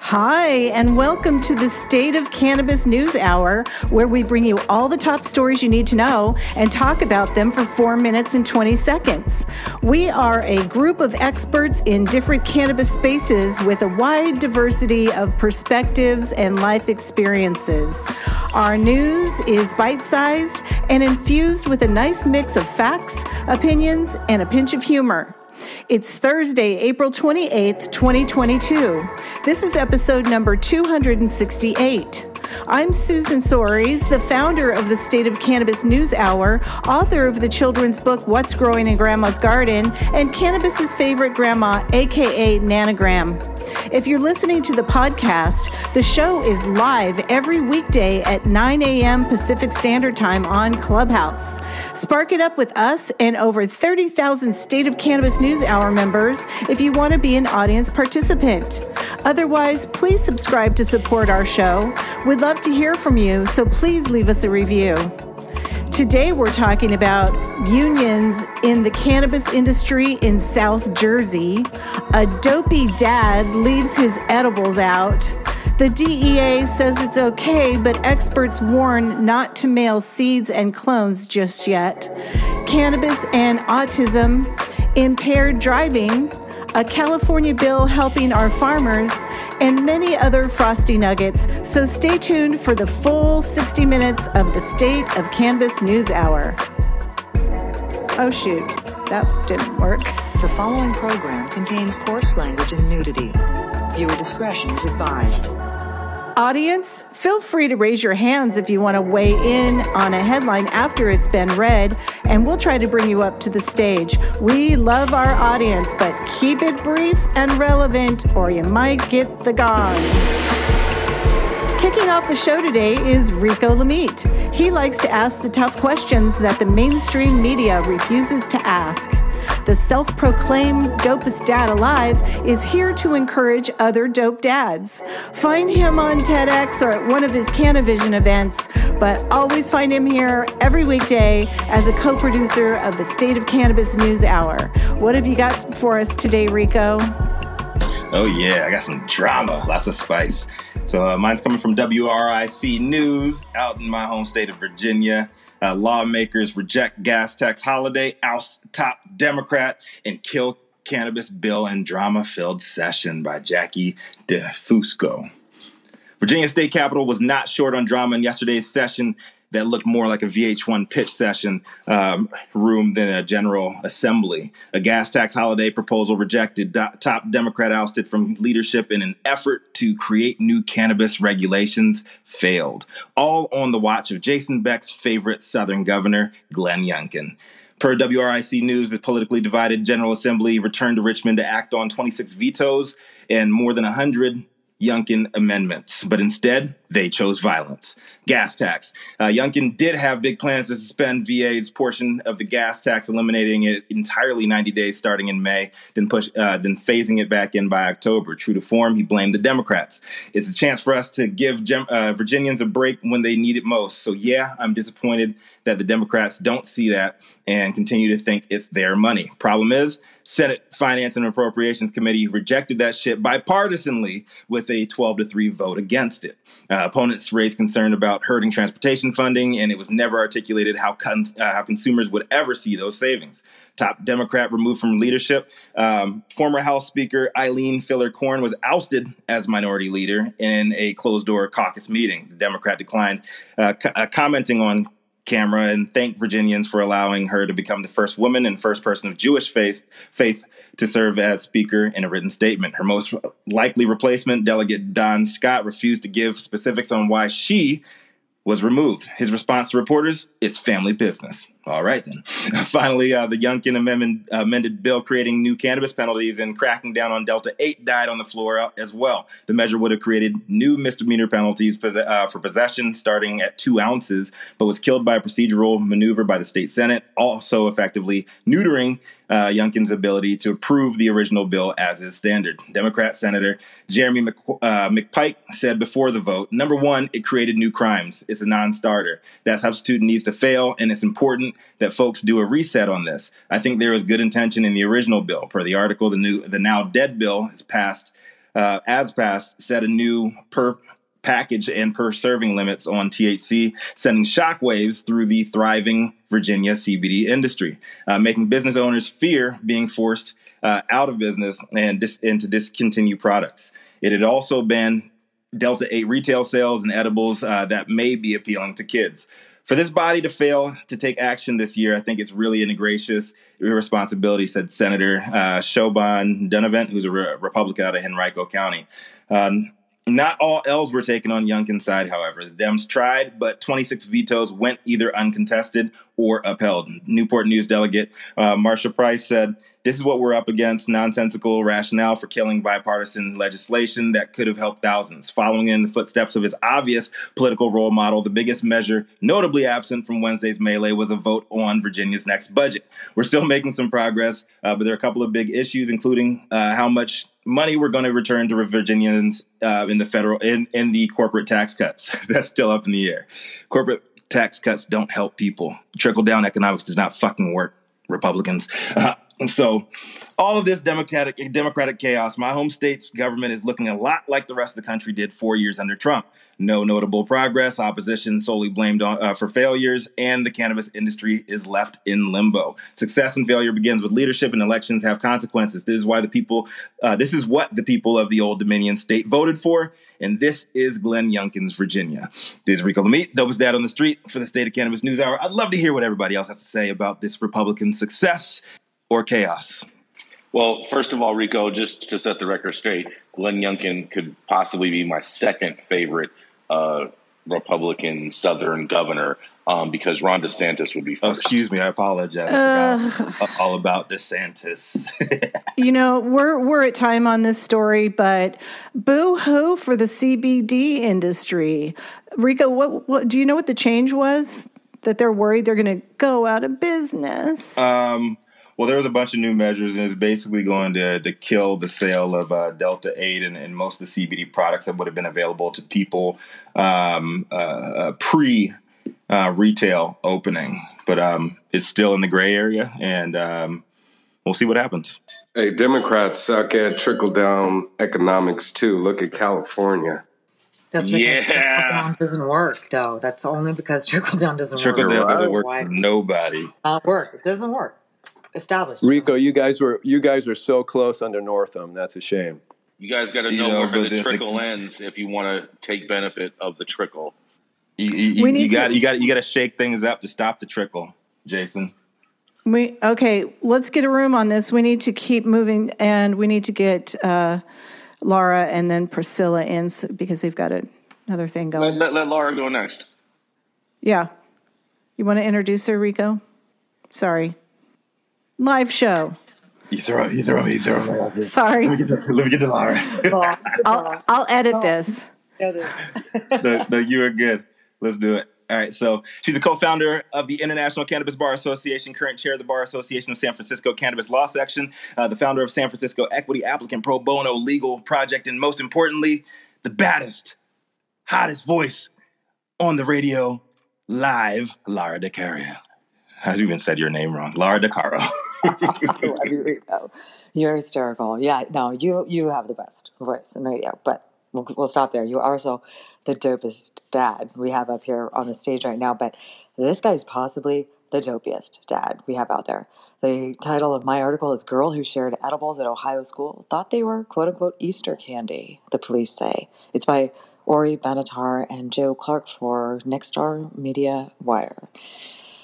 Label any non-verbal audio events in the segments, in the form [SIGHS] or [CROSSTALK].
Hi, and welcome to the State of Cannabis News Hour, where we bring you all the top stories you need to know and talk about them for four minutes and 20 seconds. We are a group of experts in different cannabis spaces with a wide diversity of perspectives and life experiences. Our news is bite sized and infused with a nice mix of facts, opinions, and a pinch of humor. It's Thursday, April 28th, 2022. This is episode number 268. I'm Susan Soares, the founder of the State of Cannabis News Hour, author of the children's book What's Growing in Grandma's Garden, and cannabis's favorite grandma, aka Nanogram. If you're listening to the podcast, the show is live every weekday at 9 a.m. Pacific Standard Time on Clubhouse. Spark it up with us and over 30,000 State of Cannabis News Hour members if you want to be an audience participant. Otherwise, please subscribe to support our show. We'd love to hear from you, so please leave us a review. Today, we're talking about unions in the cannabis industry in South Jersey. A dopey dad leaves his edibles out. The DEA says it's okay, but experts warn not to mail seeds and clones just yet. Cannabis and autism, impaired driving, a California bill helping our farmers, and many other frosty nuggets. So stay tuned for the full 60 minutes of the State of Cannabis News Hour. Oh, shoot, that didn't work. The following program contains coarse language and nudity. Viewer discretion is advised. Audience, feel free to raise your hands if you want to weigh in on a headline after it's been read, and we'll try to bring you up to the stage. We love our audience, but keep it brief and relevant, or you might get the gong. Kicking off the show today is Rico Lamitte. He likes to ask the tough questions that the mainstream media refuses to ask. The self proclaimed dopest dad alive is here to encourage other dope dads. Find him on TEDx or at one of his Canavision events, but always find him here every weekday as a co producer of the State of Cannabis News Hour. What have you got for us today, Rico? Oh, yeah, I got some drama, lots of spice. So, uh, mine's coming from WRIC News out in my home state of Virginia. Uh, lawmakers reject gas tax holiday, oust top Democrat, and kill cannabis bill and drama filled session by Jackie DeFusco. Virginia State Capitol was not short on drama in yesterday's session that looked more like a VH1 pitch session um, room than a general assembly. A gas tax holiday proposal rejected. Do- top Democrat ousted from leadership in an effort to create new cannabis regulations failed. All on the watch of Jason Beck's favorite Southern governor, Glenn Youngkin. Per WRIC News, the politically divided General Assembly returned to Richmond to act on 26 vetoes and more than 100 Youngkin amendments, but instead they chose violence. Gas tax. Uh, Youngkin did have big plans to suspend VA's portion of the gas tax, eliminating it entirely 90 days starting in May, then push, uh, then phasing it back in by October. True to form, he blamed the Democrats. It's a chance for us to give Gem- uh, Virginians a break when they need it most. So yeah, I'm disappointed that the Democrats don't see that and continue to think it's their money. Problem is, Senate Finance and Appropriations Committee rejected that shit bipartisanly with a 12 to 3 vote against it. Uh, opponents raised concern about hurting transportation funding, and it was never articulated how, uh, how consumers would ever see those savings. Top Democrat removed from leadership. Um, former House Speaker Eileen Filler Corn was ousted as minority leader in a closed door caucus meeting. The Democrat declined uh, co- uh, commenting on camera and thank Virginians for allowing her to become the first woman and first person of Jewish faith, faith to serve as Speaker in a written statement. Her most likely replacement, Delegate Don Scott, refused to give specifics on why she was removed. His response to reporters, it's family business. All right, then. [LAUGHS] Finally, uh, the Youngkin Amendment amended bill creating new cannabis penalties and cracking down on Delta 8 died on the floor as well. The measure would have created new misdemeanor penalties uh, for possession starting at two ounces, but was killed by a procedural maneuver by the state Senate, also effectively neutering uh, Youngkin's ability to approve the original bill as is standard. Democrat Senator Jeremy uh, McPike said before the vote number one, it created new crimes. It's a non starter. That substitute needs to fail, and it's important that folks do a reset on this. I think there was good intention in the original bill. Per the article, the new the now dead bill has passed uh, as passed set a new per package and per serving limits on THC, sending shockwaves through the thriving Virginia CBD industry, uh, making business owners fear being forced uh, out of business and, dis- and to discontinue products. It had also been Delta 8 retail sales and edibles uh, that may be appealing to kids for this body to fail to take action this year, I think it's really an egregious irresponsibility, said Senator uh, Siobhan Dunnavant, who's a re- Republican out of Henrico County. Um, not all L's were taken on Youngkin's side, however. The Dems tried, but 26 vetoes went either uncontested or upheld. Newport News delegate uh, Marcia Price said, This is what we're up against nonsensical rationale for killing bipartisan legislation that could have helped thousands. Following in the footsteps of his obvious political role model, the biggest measure notably absent from Wednesday's melee was a vote on Virginia's next budget. We're still making some progress, uh, but there are a couple of big issues, including uh, how much money we're going to return to Virginians uh, in the federal in, in the corporate tax cuts. [LAUGHS] That's still up in the air. Corporate tax cuts don't help people. Trickle down economics does not fucking work. Republicans. Uh, so, all of this democratic democratic chaos, my home state's government is looking a lot like the rest of the country did four years under Trump. No notable progress, opposition solely blamed on, uh, for failures, and the cannabis industry is left in limbo. Success and failure begins with leadership, and elections have consequences. This is why the people, uh, this is what the people of the Old Dominion state voted for, and this is Glenn Youngkin's Virginia. This is Rico Lamitte, dopest dad on the street for the State of Cannabis News Hour. I'd love to hear what everybody else has to say about this Republican success or chaos. Well, first of all, Rico, just to set the record straight, Glenn Youngkin could possibly be my second favorite uh, Republican Southern governor um, because Ron DeSantis would be first. Oh, excuse me, I apologize. Uh, all about DeSantis. [LAUGHS] you know, we're we're at time on this story, but boo hoo for the CBD industry. Rico, what, what do you know what the change was that they're worried they're going to go out of business? Um well, there was a bunch of new measures, and it's basically going to, to kill the sale of uh, Delta 8 and, and, most of the CBD products that would have been available to people um, uh, uh, pre uh, retail opening. But um, it's still in the gray area, and um, we'll see what happens. Hey, Democrats suck at trickle down economics too. Look at California. That's because yeah. trickle down doesn't work, though. That's only because trickle down doesn't trickle work. Trickle down doesn't work for nobody. Not work. It doesn't work established. Rico, you guys were you guys were so close under Northam. That's a shame. You guys got to know, know where the, the trickle the, ends if you want to take benefit of the trickle. You, you, you got you got you got to shake things up to stop the trickle, Jason. We okay. Let's get a room on this. We need to keep moving, and we need to get uh, Laura and then Priscilla in because they've got a, another thing going. Let, let, let Laura go next. Yeah, you want to introduce her, Rico? Sorry live show. You throw, you throw you throw me. Sorry. Let me get the, let me get the Laura. [LAUGHS] I'll, I'll edit this. no, no, you are good. Let's do it. All right, so she's the co-founder of the International Cannabis Bar Association, current chair of the Bar Association of San Francisco Cannabis Law Section, uh, the founder of San Francisco Equity Applicant Pro Bono Legal Project, and most importantly, the baddest, hottest voice on the radio, live, Lara DeCario. I've even said your name wrong, Lara DeCaro. [LAUGHS] [LAUGHS] You're hysterical. Yeah, no, you you have the best voice in radio, but we'll, we'll stop there. You are also the dopest dad we have up here on the stage right now, but this guy's possibly the dopiest dad we have out there. The title of my article is Girl Who Shared Edibles at Ohio School Thought They Were Quote Unquote Easter Candy, the police say. It's by Ori Benatar and Joe Clark for Nexstar Media Wire.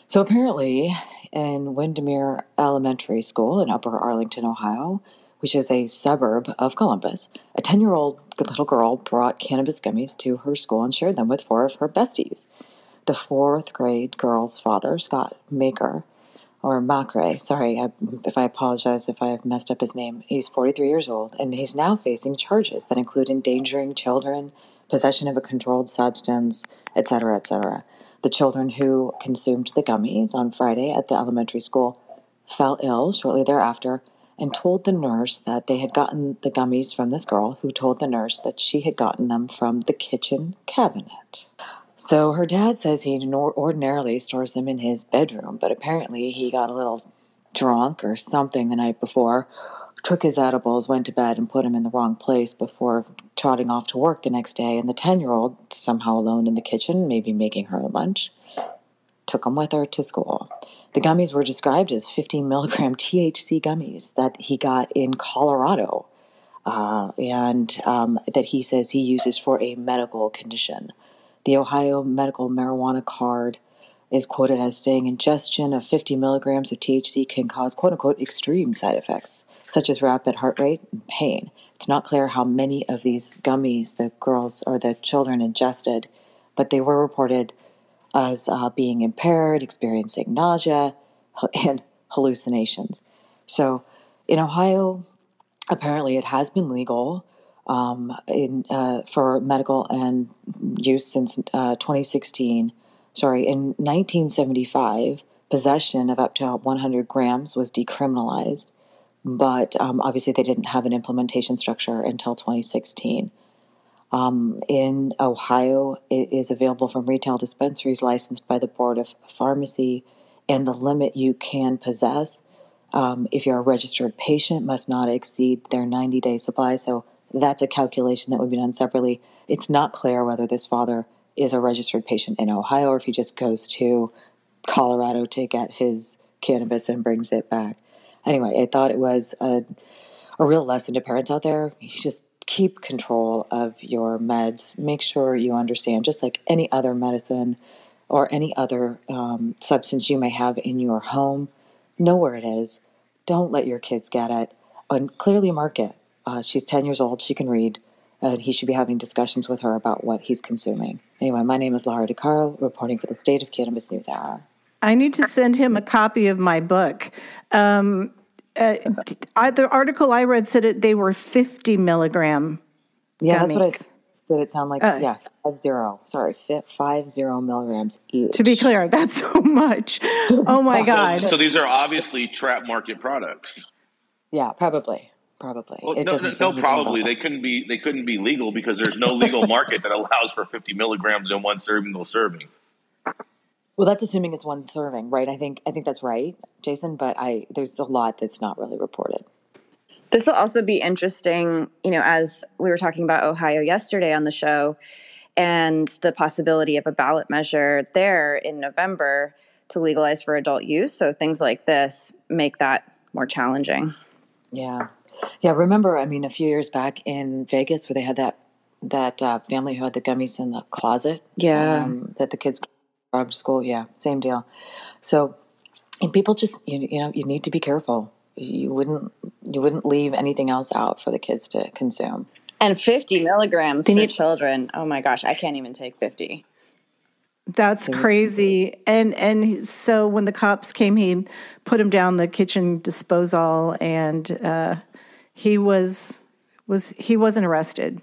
So apparently, in Windermere Elementary School in Upper Arlington, Ohio, which is a suburb of Columbus, a 10 year old little girl brought cannabis gummies to her school and shared them with four of her besties. the fourth grade girl's father, Scott Maker, or Macre, sorry if I apologize if I have messed up his name. He's 43 years old and he's now facing charges that include endangering children, possession of a controlled substance, etc., etc. The children who consumed the gummies on Friday at the elementary school fell ill shortly thereafter and told the nurse that they had gotten the gummies from this girl who told the nurse that she had gotten them from the kitchen cabinet. So her dad says he ordinarily stores them in his bedroom, but apparently he got a little drunk or something the night before, took his edibles, went to bed, and put them in the wrong place before trotting off to work the next day. And the 10 year old, somehow alone in the kitchen, maybe making her lunch, took them with her to school. The gummies were described as 15 milligram [LAUGHS] THC gummies that he got in Colorado. Uh, and um, that he says he uses for a medical condition. The Ohio Medical Marijuana Card is quoted as saying ingestion of 50 milligrams of THC can cause quote unquote extreme side effects, such as rapid heart rate and pain. It's not clear how many of these gummies the girls or the children ingested, but they were reported as uh, being impaired, experiencing nausea, and hallucinations. So in Ohio, apparently it has been legal um, in, uh, for medical and use since uh, 2016. Sorry, in 1975, possession of up to 100 grams was decriminalized, but um, obviously they didn't have an implementation structure until 2016. Um, in Ohio, it is available from retail dispensaries licensed by the Board of Pharmacy, and the limit you can possess um, if you're a registered patient must not exceed their 90 day supply. So that's a calculation that would be done separately. It's not clear whether this father is a registered patient in Ohio or if he just goes to Colorado to get his cannabis and brings it back. Anyway, I thought it was a, a real lesson to parents out there. You just keep control of your meds. Make sure you understand, just like any other medicine or any other um, substance you may have in your home, know where it is. Don't let your kids get it. And clearly mark it. Uh, she's 10 years old. She can read. And he should be having discussions with her about what he's consuming. Anyway, my name is Laura DeCaro, reporting for the State of Cannabis News Hour. I need to send him a copy of my book. Um, uh, I, the article I read said it, they were 50 milligram. Yeah, that's what I gummies. did. It sound like Uh, yeah, five zero. Sorry, five zero milligrams each. To be clear, that's [LAUGHS] so much. Oh my So, God. so these are obviously trap market products. yeah, probably, probably. Well, it no, doesn't no, say no, probably they couldn't be. They couldn't be legal because there's no legal [LAUGHS] market that allows for 50 milligrams in one single serving. Well, that's assuming it's one serving, right? I think I think that's right, Jason. But I there's a lot that's not really reported. This will also be interesting, you know, as we were talking about Ohio yesterday on the show and the possibility of a ballot measure there in November to legalize for adult use. So things like this make that more challenging. Yeah, yeah. Remember, I mean, a few years back in Vegas, where they had that that uh, family who had the gummies in the closet. Yeah. um, that the kids brought to school. Yeah, same deal. So, and people just you, you know you need to be careful. You wouldn't you wouldn't leave anything else out for the kids to consume. And 50 milligrams They for need- children. Oh my gosh, I can't even take 50. That's crazy. And and so when the cops came, he put him down the kitchen disposal, and uh, he was was he wasn't arrested.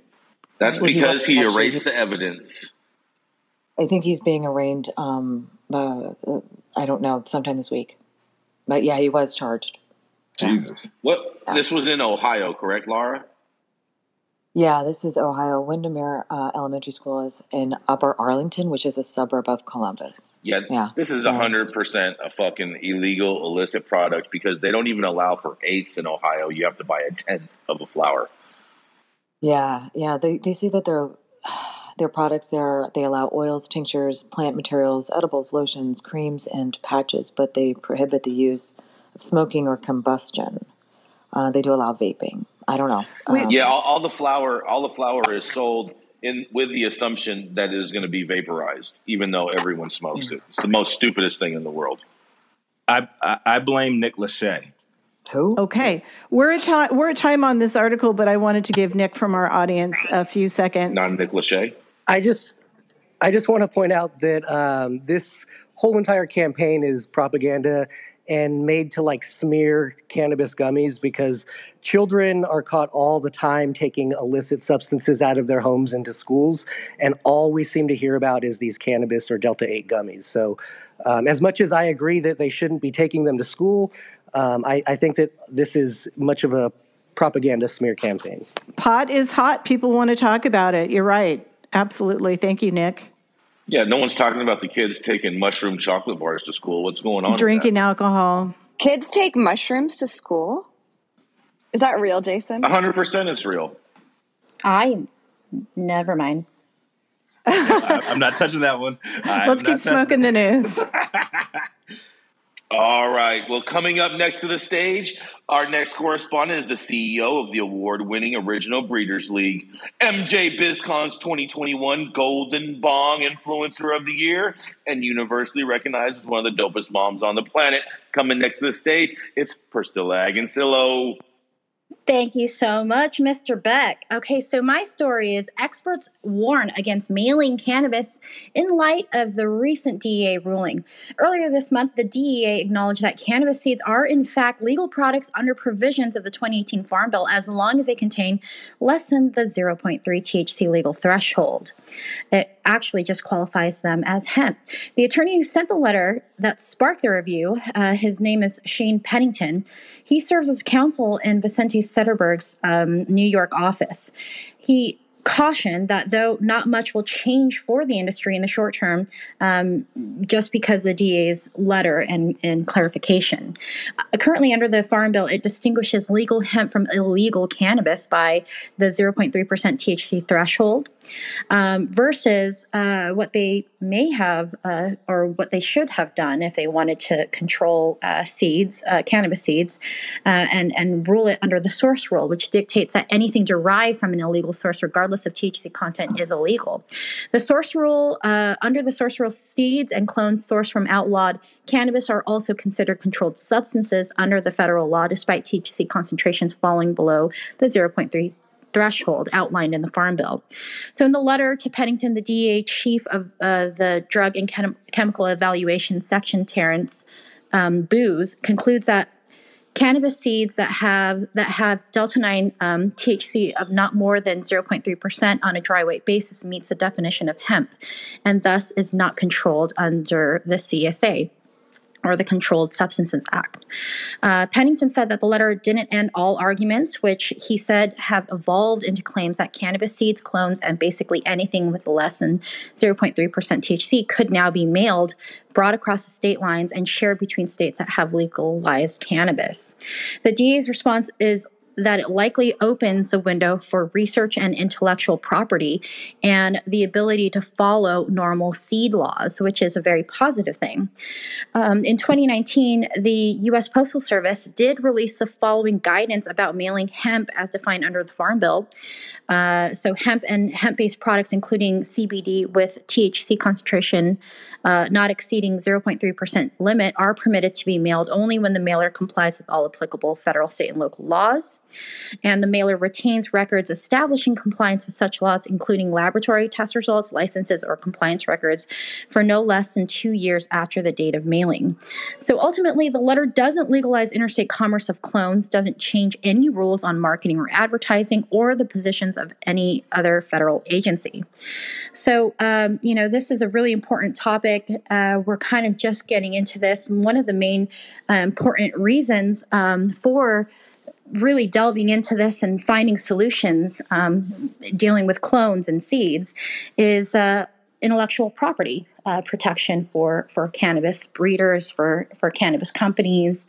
That's Well, because he actually- erased the evidence. I think he's being arraigned. Um, uh, uh, I don't know, sometime this week. But yeah, he was charged. Jesus. What? This was in Ohio, correct, Laura? Yeah, this is Ohio. Windermere uh, Elementary School is in Upper Arlington, which is a suburb of Columbus. Yeah, Yeah. this is So- hundred percent a fucking illegal illicit product because they don't even allow for eighths in Ohio. You have to buy a tenth of a flower. Yeah, yeah. They they say that their [SIGHS] their products there they allow oils, tinctures, plant materials, edibles, lotions, creams, and patches, but they prohibit the use of smoking or combustion. Uh, they do allow vaping. I don't know. Um, Yeah, all, all the flour, all the flour is sold in with the assumption that it is going to be vaporized, even though everyone smokes it. It's the most stupidest thing in the world. I, I, I blame Nick Lachey. Who? Okay, we're at time we're at time on this article, but I wanted to give Nick from our audience a few seconds. Non Nick Lachey. I just I just want to point out that um, this whole entire campaign is propaganda and made to like smear cannabis gummies because children are caught all the time taking illicit substances out of their homes into schools and all we seem to hear about is these cannabis or delta 8 gummies so um, as much as i agree that they shouldn't be taking them to school um, I, I think that this is much of a propaganda smear campaign Pot is hot. People want to talk about it. You're right. Absolutely. Thank you, Nick. Yeah, no one's talking about the kids taking mushroom chocolate bars to school. What's going on? Drinking alcohol. Kids take mushrooms to school. Is that real, Jason? 100% it's real. I never mind. I, [LAUGHS] I'm not touching that one. I'm Let's keep smoking the news. [LAUGHS] All right. Well, coming up next to the stage, our next correspondent is the CEO of the award winning Original Breeders League, MJ BizCon's 2021 Golden Bong Influencer of the Year, and universally recognized as one of the dopest moms on the planet. Coming next to the stage, it's Priscilla Agoncillo. Thank you so much, Mr. Beck. Okay, so my story is experts warn against mailing cannabis in light of the recent DEA ruling. Earlier this month, the DEA acknowledged that cannabis seeds are, in fact, legal products under provisions of the 2018 Farm Bill as long as they contain less than the 0.3 THC legal threshold. It actually just qualifies them as hemp. The attorney who sent the letter that sparked the review, uh, his name is Shane Pennington. He serves as counsel in Vicente Sederberg's um, New York office. He cautioned that though not much will change for the industry in the short term, um, just because the DA's letter and, and clarification. Uh, currently, under the Farm Bill, it distinguishes legal hemp from illegal cannabis by the 0.3% THC threshold um, versus uh, what they may have uh, or what they should have done if they wanted to control uh, seeds, uh, cannabis seeds, uh, and and rule it under the source rule, which dictates that anything derived from an illegal source, regardless of THC content, is illegal. The source rule uh, under the source rule, seeds and clones sourced from outlawed cannabis are also considered controlled substances under the federal law, despite THC concentrations falling below the 0.3 threshold outlined in the Farm Bill. So, in the letter to Pennington, the DEA chief of uh, the Drug and Chem- Chemical Evaluation Section, Terrence um, Boos, concludes that cannabis seeds that have that have delta 9 um, thc of not more than 0.3% on a dry weight basis meets the definition of hemp and thus is not controlled under the csa or the Controlled Substances Act. Uh, Pennington said that the letter didn't end all arguments, which he said have evolved into claims that cannabis seeds, clones, and basically anything with less than 0.3% THC could now be mailed, brought across the state lines, and shared between states that have legalized cannabis. The DA's response is that it likely opens the window for research and intellectual property and the ability to follow normal seed laws, which is a very positive thing. Um, in 2019, the U.S. Postal Service did release the following guidance about mailing hemp as defined under the Farm Bill. Uh, so, hemp and hemp based products, including CBD with THC concentration uh, not exceeding 0.3% limit, are permitted to be mailed only when the mailer complies with all applicable federal, state, and local laws. And the mailer retains records establishing compliance with such laws, including laboratory test results, licenses, or compliance records, for no less than two years after the date of mailing. So ultimately, the letter doesn't legalize interstate commerce of clones, doesn't change any rules on marketing or advertising, or the positions of any other federal agency. So, um, you know, this is a really important topic. Uh, we're kind of just getting into this. One of the main uh, important reasons um, for really delving into this and finding solutions um, dealing with clones and seeds is uh, intellectual property uh, protection for for cannabis breeders for for cannabis companies.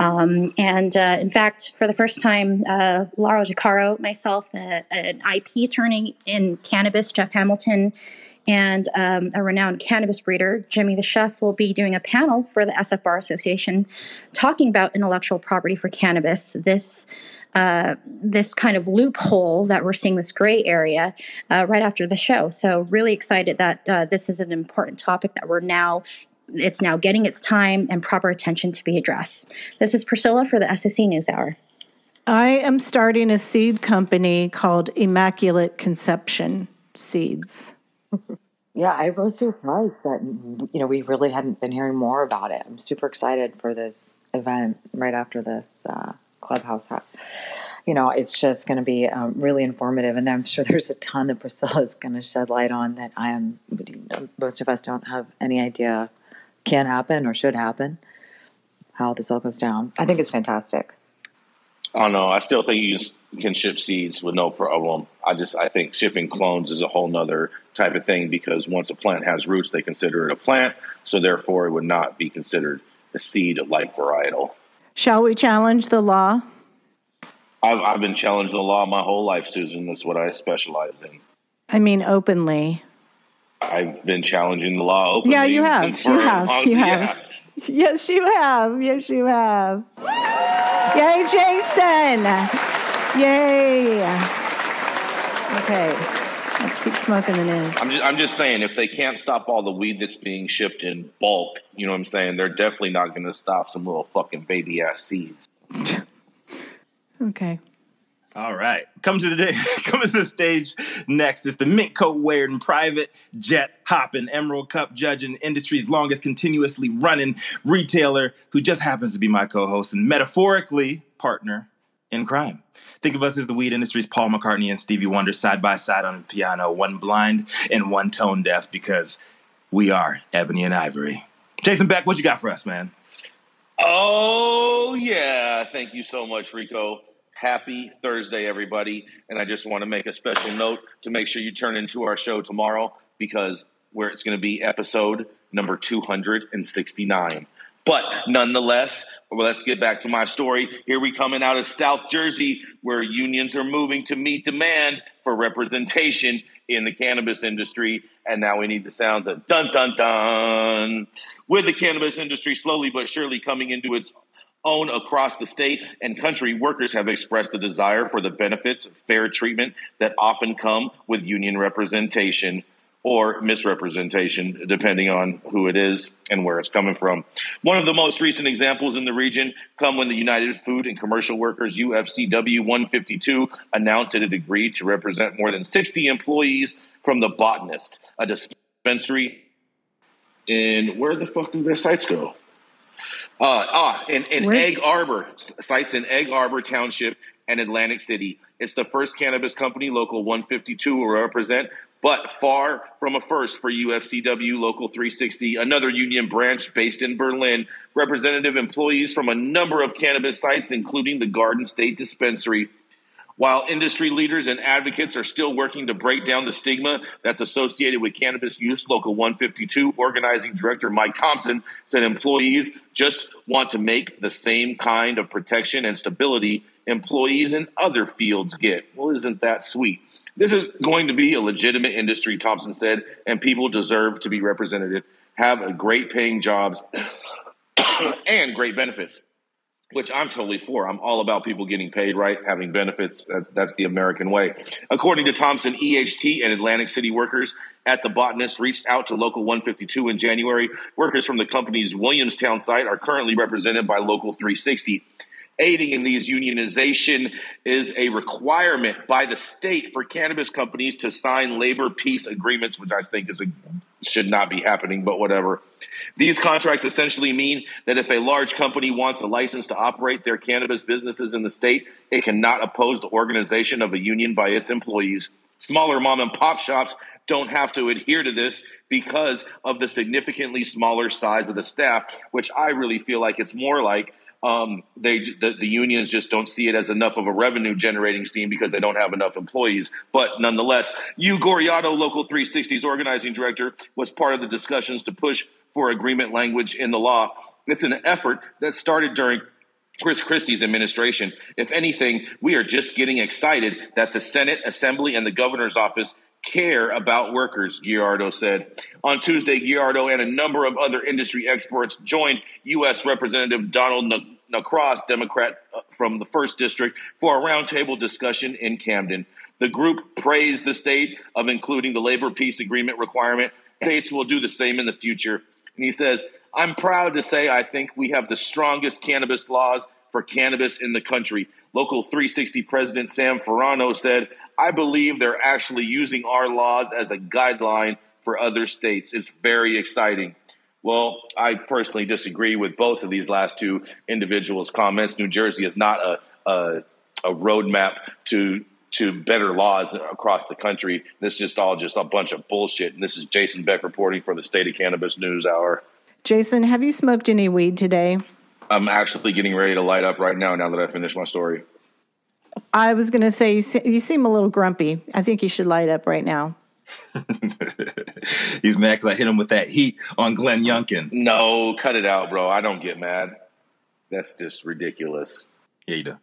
Um, and uh, in fact for the first time uh, Laura DeCaro myself uh, an IP attorney in cannabis Jeff Hamilton and um, a renowned cannabis breeder, Jimmy the Chef, will be doing a panel for the SFR Association talking about intellectual property for cannabis. This uh, this kind of loophole that we're seeing, this gray area, uh, right after the show. So really excited that uh, this is an important topic that we're now. It's now getting its time and proper attention to be addressed. This is Priscilla for the SOC News Hour. I am starting a seed company called Immaculate Conception Seeds. Yeah, I was surprised that you know we really hadn't been hearing more about it. I'm super excited for this event right after this uh, clubhouse. You know, it's just going to be um, really informative, and I'm sure [LAUGHS] there's a ton that Priscilla is going to shed light on that I am. Most of us don't have any idea can happen or should happen. How this all goes down. I think it's fantastic. I don't know. I still think you can ship seeds with no problem. I just I think shipping clones is a whole nother type of thing because once a plant has roots, they consider it a plant, so therefore it would not be considered a seed like varietal. Shall we challenge the law? I've, I've been challenging the law my whole life, Susan. That's what I specialize in. I mean, openly. I've been challenging the law openly. Yeah, you have. You have. You yeah. have. Yes, you have. Yes, you have. Yay, Jason! Yay! Okay, let's keep smoking the news. I'm just, I'm just saying, if they can't stop all the weed that's being shipped in bulk, you know what I'm saying? They're definitely not going to stop some little fucking baby ass seeds. [LAUGHS] okay. All right. Come to the day, [LAUGHS] coming to the stage next is the mint coat wearing private jet hopping Emerald Cup judging industry's longest continuously running retailer who just happens to be my co-host and metaphorically partner in crime. Think of us as the weed industry's Paul McCartney and Stevie Wonder side by side on the piano, one blind and one tone deaf because we are ebony and ivory. Jason Beck, what you got for us, man? Oh yeah, thank you so much, Rico. Happy Thursday, everybody. And I just want to make a special note to make sure you turn into our show tomorrow because where it's going to be episode number 269. But nonetheless, well, let's get back to my story. Here we coming out of South Jersey, where unions are moving to meet demand for representation in the cannabis industry. And now we need the sound of dun dun dun. With the cannabis industry slowly but surely coming into its own across the state and country, workers have expressed a desire for the benefits of fair treatment that often come with union representation or misrepresentation, depending on who it is and where it's coming from. One of the most recent examples in the region come when the United Food and Commercial Workers UFCW 152 announced that it agreed to represent more than 60 employees from the Botanist, a dispensary in where the fuck do their sites go? Uh, ah, in, in Egg Harbor, sites in Egg Harbor Township and Atlantic City. It's the first cannabis company Local 152 will represent, but far from a first for UFCW Local 360, another union branch based in Berlin. Representative employees from a number of cannabis sites, including the Garden State Dispensary, while industry leaders and advocates are still working to break down the stigma that's associated with cannabis use, Local 152 organizing director Mike Thompson said employees just want to make the same kind of protection and stability employees in other fields get. Well, isn't that sweet? This is going to be a legitimate industry, Thompson said, and people deserve to be represented, have a great paying jobs, [COUGHS] and great benefits which I'm totally for. I'm all about people getting paid right, having benefits. That's, that's, the American way. According to Thompson, EHT and Atlantic City workers at the Botanist reached out to Local 152 in January. Workers from the company's Williamstown site are currently represented by Local 360. Aiding in these unionization is a requirement by the state for cannabis companies to sign labor peace agreements, which I think is a should not be happening, but whatever. These contracts essentially mean that if a large company wants a license to operate their cannabis businesses in the state, it cannot oppose the organization of a union by its employees. Smaller mom and pop shops don't have to adhere to this because of the significantly smaller size of the staff, which I really feel like it's more like um, they the, the, unions just don't see it as enough of a revenue generating steam because they don't have enough employees. But nonetheless, Hugh Giordano, Local 360's organizing director, was part of the discussions to push for agreement language in the law. It's an effort that started during Chris Christie's administration. If anything, we are just getting excited that the Senate, Assembly, and the governor's office care about workers, Giordano said. On Tuesday, Giordano and a number of other industry experts joined U.S. Representative Donald Norcross, Democrat uh, from the 1st District, for a roundtable discussion in Camden. The group praised the state of including the labor peace agreement requirement. States will do the same in the future. And he says, I'm proud to say I think we have the strongest cannabis laws for cannabis in the country. Local 360 President Sam Ferrano said, I believe they're actually using our laws as a guideline for other states. It's very exciting. Well, I personally disagree with both of these last two individuals' comments. New Jersey is not a, a, a roadmap to to better laws across the country. This is just all just a bunch of bullshit. And this is Jason Beck reporting for the State of Cannabis News Hour. Jason, have you smoked any weed today? I'm actually getting ready to light up right now. Now that I finished my story. I was going to say you, se- you seem a little grumpy. I think you should light up right now. [LAUGHS] He's mad because I hit him with that heat on Glenn Youngkin. No, cut it out, bro. I don't get mad. That's just ridiculous. Yeah, you do.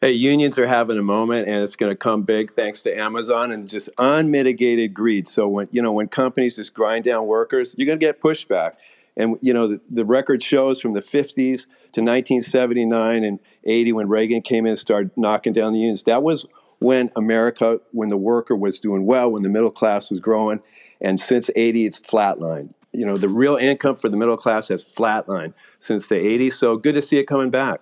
Hey, unions are having a moment, and it's going to come big thanks to Amazon and just unmitigated greed. So when you know when companies just grind down workers, you're going to get pushback. And you know the, the record shows from the 50s to 1979 and 80 when Reagan came in and started knocking down the unions. That was when America, when the worker was doing well, when the middle class was growing, and since 80 it's flatlined. You know the real income for the middle class has flatlined since the 80s. So good to see it coming back.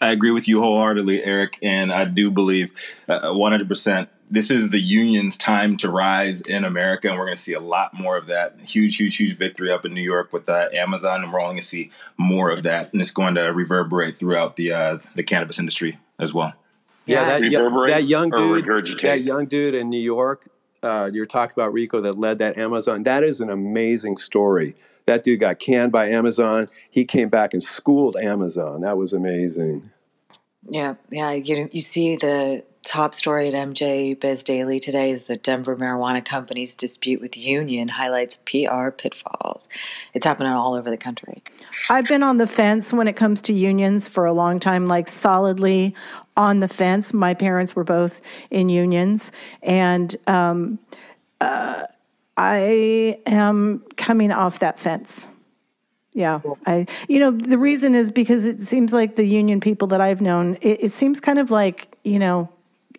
I agree with you wholeheartedly, Eric, and I do believe uh, 100% this is the union's time to rise in America, and we're going to see a lot more of that. Huge, huge, huge victory up in New York with uh, Amazon, and we're only going to see more of that, and it's going to reverberate throughout the uh, the cannabis industry as well. Yeah, that, young, that young dude, that young dude in New York, uh, you're talking about Rico that led that Amazon. That is an amazing story. That dude got canned by Amazon. He came back and schooled Amazon. That was amazing. Yeah, yeah. You you see the top story at MJ Biz Daily today is the Denver Marijuana Company's dispute with union highlights PR pitfalls. It's happening all over the country. I've been on the fence when it comes to unions for a long time, like solidly on the fence. My parents were both in unions, and um, uh, I am coming off that fence. Yeah, I. You know, the reason is because it seems like the union people that I've known, it, it seems kind of like you know,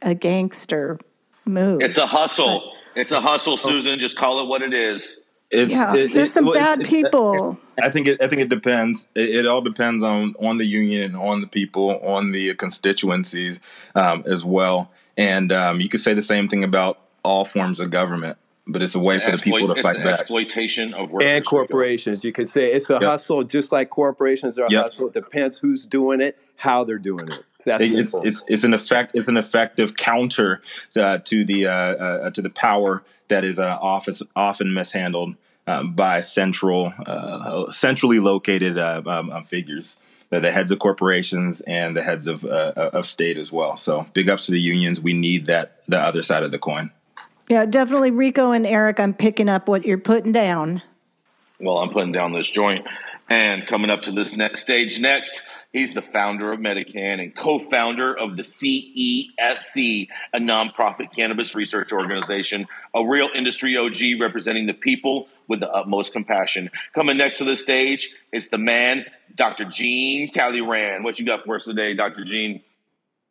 a gangster move. It's a hustle. It's a hustle, Susan. Just call it what it is. It's, yeah, it- there's it- some well, bad it- people. I think it. I think it depends. It, it all depends on on the union and on the people, on the constituencies um, as well. And um, you could say the same thing about all forms of government, but it's a way for the people to fight back. exploitation of workers. And corporations, you could say it's a Yep. hustle, just like corporations are a Yep. hustle. It depends who's doing it, how they're doing it. It's it's, it's it's an effect. It's an effective counter uh, to the uh, uh, to the power that is uh, office often mishandled um, by central uh, centrally located uh, um, um, figures. They're the heads of corporations and the heads of uh, of state as well. So big ups to the unions. We need that the other side of the coin. Yeah, definitely, Rico and Eric. I'm picking up what you're putting down. Well, I'm putting down this joint. And coming up to this next stage next, he's the founder of MediCann and co founder of the CESC, a nonprofit cannabis research organization, a real industry OG representing the people with the utmost compassion. Coming next to the stage, it's the man, Dr. Jean Talleyrand. What you got for us today, Dr. Jean?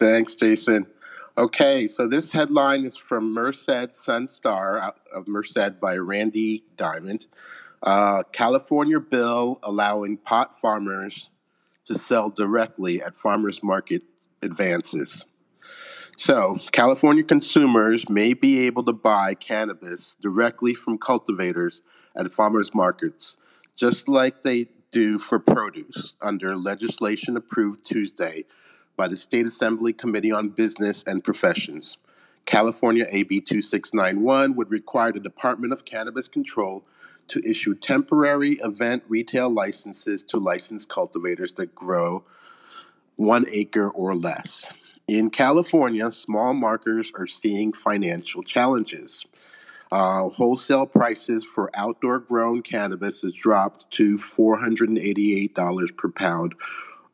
Thanks, Jason. Okay, so this headline is from Merced Sun Star out of Merced by Randy Diamond. Uh, California bill allowing pot farmers to sell directly at farmers market advances. So, California consumers may be able to buy cannabis directly from cultivators at farmers markets, just like they do for produce under legislation approved Tuesday by the State Assembly Committee on Business and Professions. California AB 2691 would require the Department of Cannabis Control to issue temporary event retail licenses to licensed cultivators that grow one acre or less. In California, small markers are seeing financial challenges. Uh, wholesale prices for outdoor grown cannabis has dropped to $488 per pound,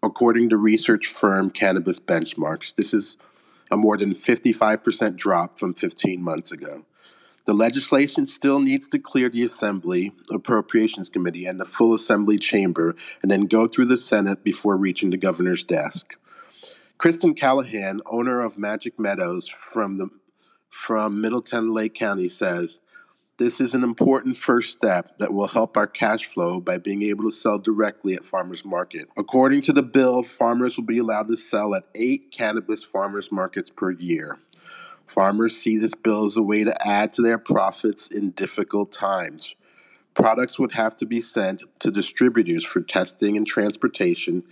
according to research firm Cannabis Benchmarks. This is a more than 55% drop from 15 months ago. The legislation still needs to clear the Assembly Appropriations Committee and the full Assembly chamber and then go through the Senate before reaching the governor's desk. Kristen Callahan, owner of Magic Meadows from the from Middletown Lake County says, this is an important first step that will help our cash flow by being able to sell directly at farmers market. According to the bill, farmers will be allowed to sell at eight cannabis farmers markets per year. Farmers see this bill as a way to add to their profits in difficult times. Products would have to be sent to distributors for testing and transportation,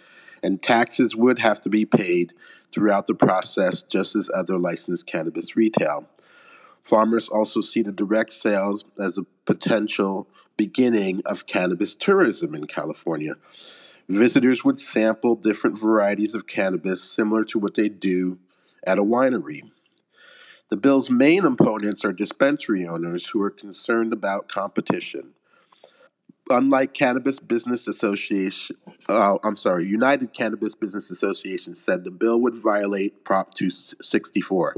and taxes would have to be paid throughout the process, just as other licensed cannabis retail. Farmers also see the direct sales as a potential beginning of cannabis tourism in California. Visitors would sample different varieties of cannabis similar to what they do at a winery. The bill's main opponents are dispensary owners who are concerned about competition. Unlike Cannabis Business Association, uh, I'm sorry, United Cannabis Business Association said the bill would violate Prop 264.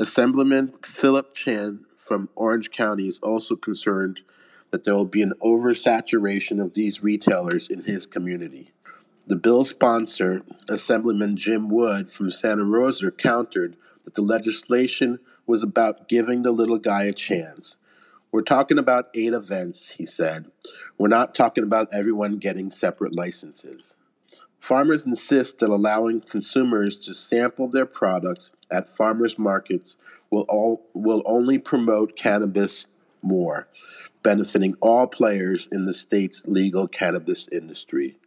Assemblyman Philip Chan from Orange County is also concerned that there will be an oversaturation of these retailers in his community. The bill sponsor, Assemblyman Jim Wood from Santa Rosa, countered that the legislation was about giving the little guy a chance. We're talking about eight events, he said. We're not talking about everyone getting separate licenses. Farmers insist that allowing consumers to sample their products at farmers markets will all will only promote cannabis more, benefiting all players in the state's legal cannabis industry.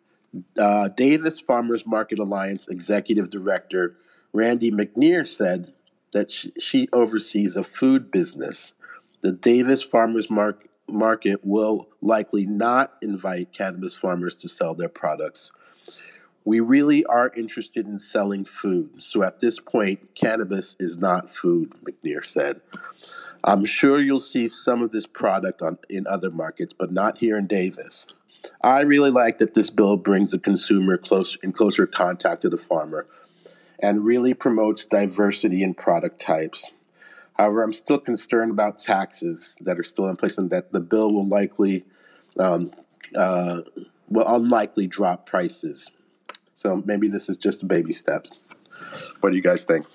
Uh, Davis Farmers Market Alliance Executive Director Randy McNear said that she, she oversees a food business. The Davis Farmers Mar- Market will likely not invite cannabis farmers to sell their products. We really are interested in selling food, so at this point, cannabis is not food, McNear said. I'm sure you'll see some of this product on, in other markets, but not here in Davis. I really like that this bill brings the consumer close in closer contact to the farmer and really promotes diversity in product types. However, I'm still concerned about taxes that are still in place and that the bill will likely, um, uh, will unlikely drop prices. So maybe this is just baby steps. What do you guys think?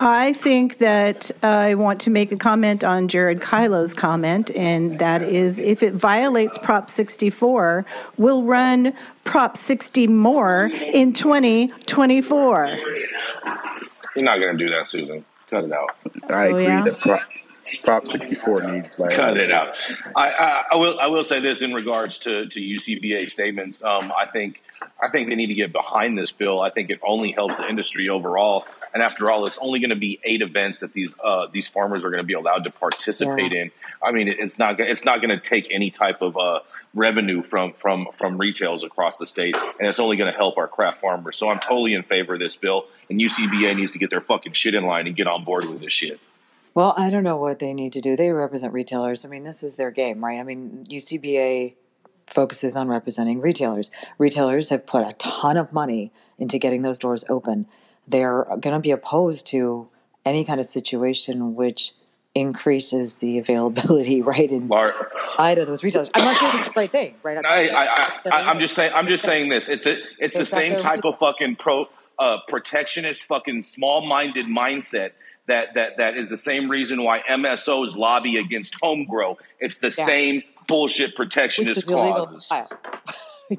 I think that I want to make a comment on Jared Kylo's comment, and that is if it violates Prop 64, we'll run Prop 60 more in 2024. You're not going to do that, Susan. Cut it out. I Oh, agree yeah? that Prop, Prop 64 needs violation. Cut it out. I, I, I will. I will say this in regards to, to UCBA statements. Um, I think I think they need to get behind this bill. I think it only helps the industry overall. And after all, it's only going to be eight events that these uh, these farmers are going to be allowed to participate Yeah. in. I mean, it's not it's not going to take any type of uh, revenue from from from retails across the state, and it's only going to help our craft farmers. So I'm totally in favor of this bill. And UCBA needs to get their fucking shit in line and get on board with this shit. Well, I don't know what they need to do. They represent retailers. I mean, this is their game, right? I mean, UCBA focuses on representing retailers. Retailers have put a ton of money into getting those doors open. They're going to be opposed to any kind of situation which increases the availability, [LAUGHS] right, in Lar- of those retailers. I'm not saying it's the right thing, right? I, I, I'm just saying. I'm just saying this. It's the it's the same type of fucking pro uh, protectionist, fucking small-minded mindset that that that is the same reason why MSOs lobby against home grow. It's the Yeah. same bullshit Which protectionist is illegal in clauses. Ohio.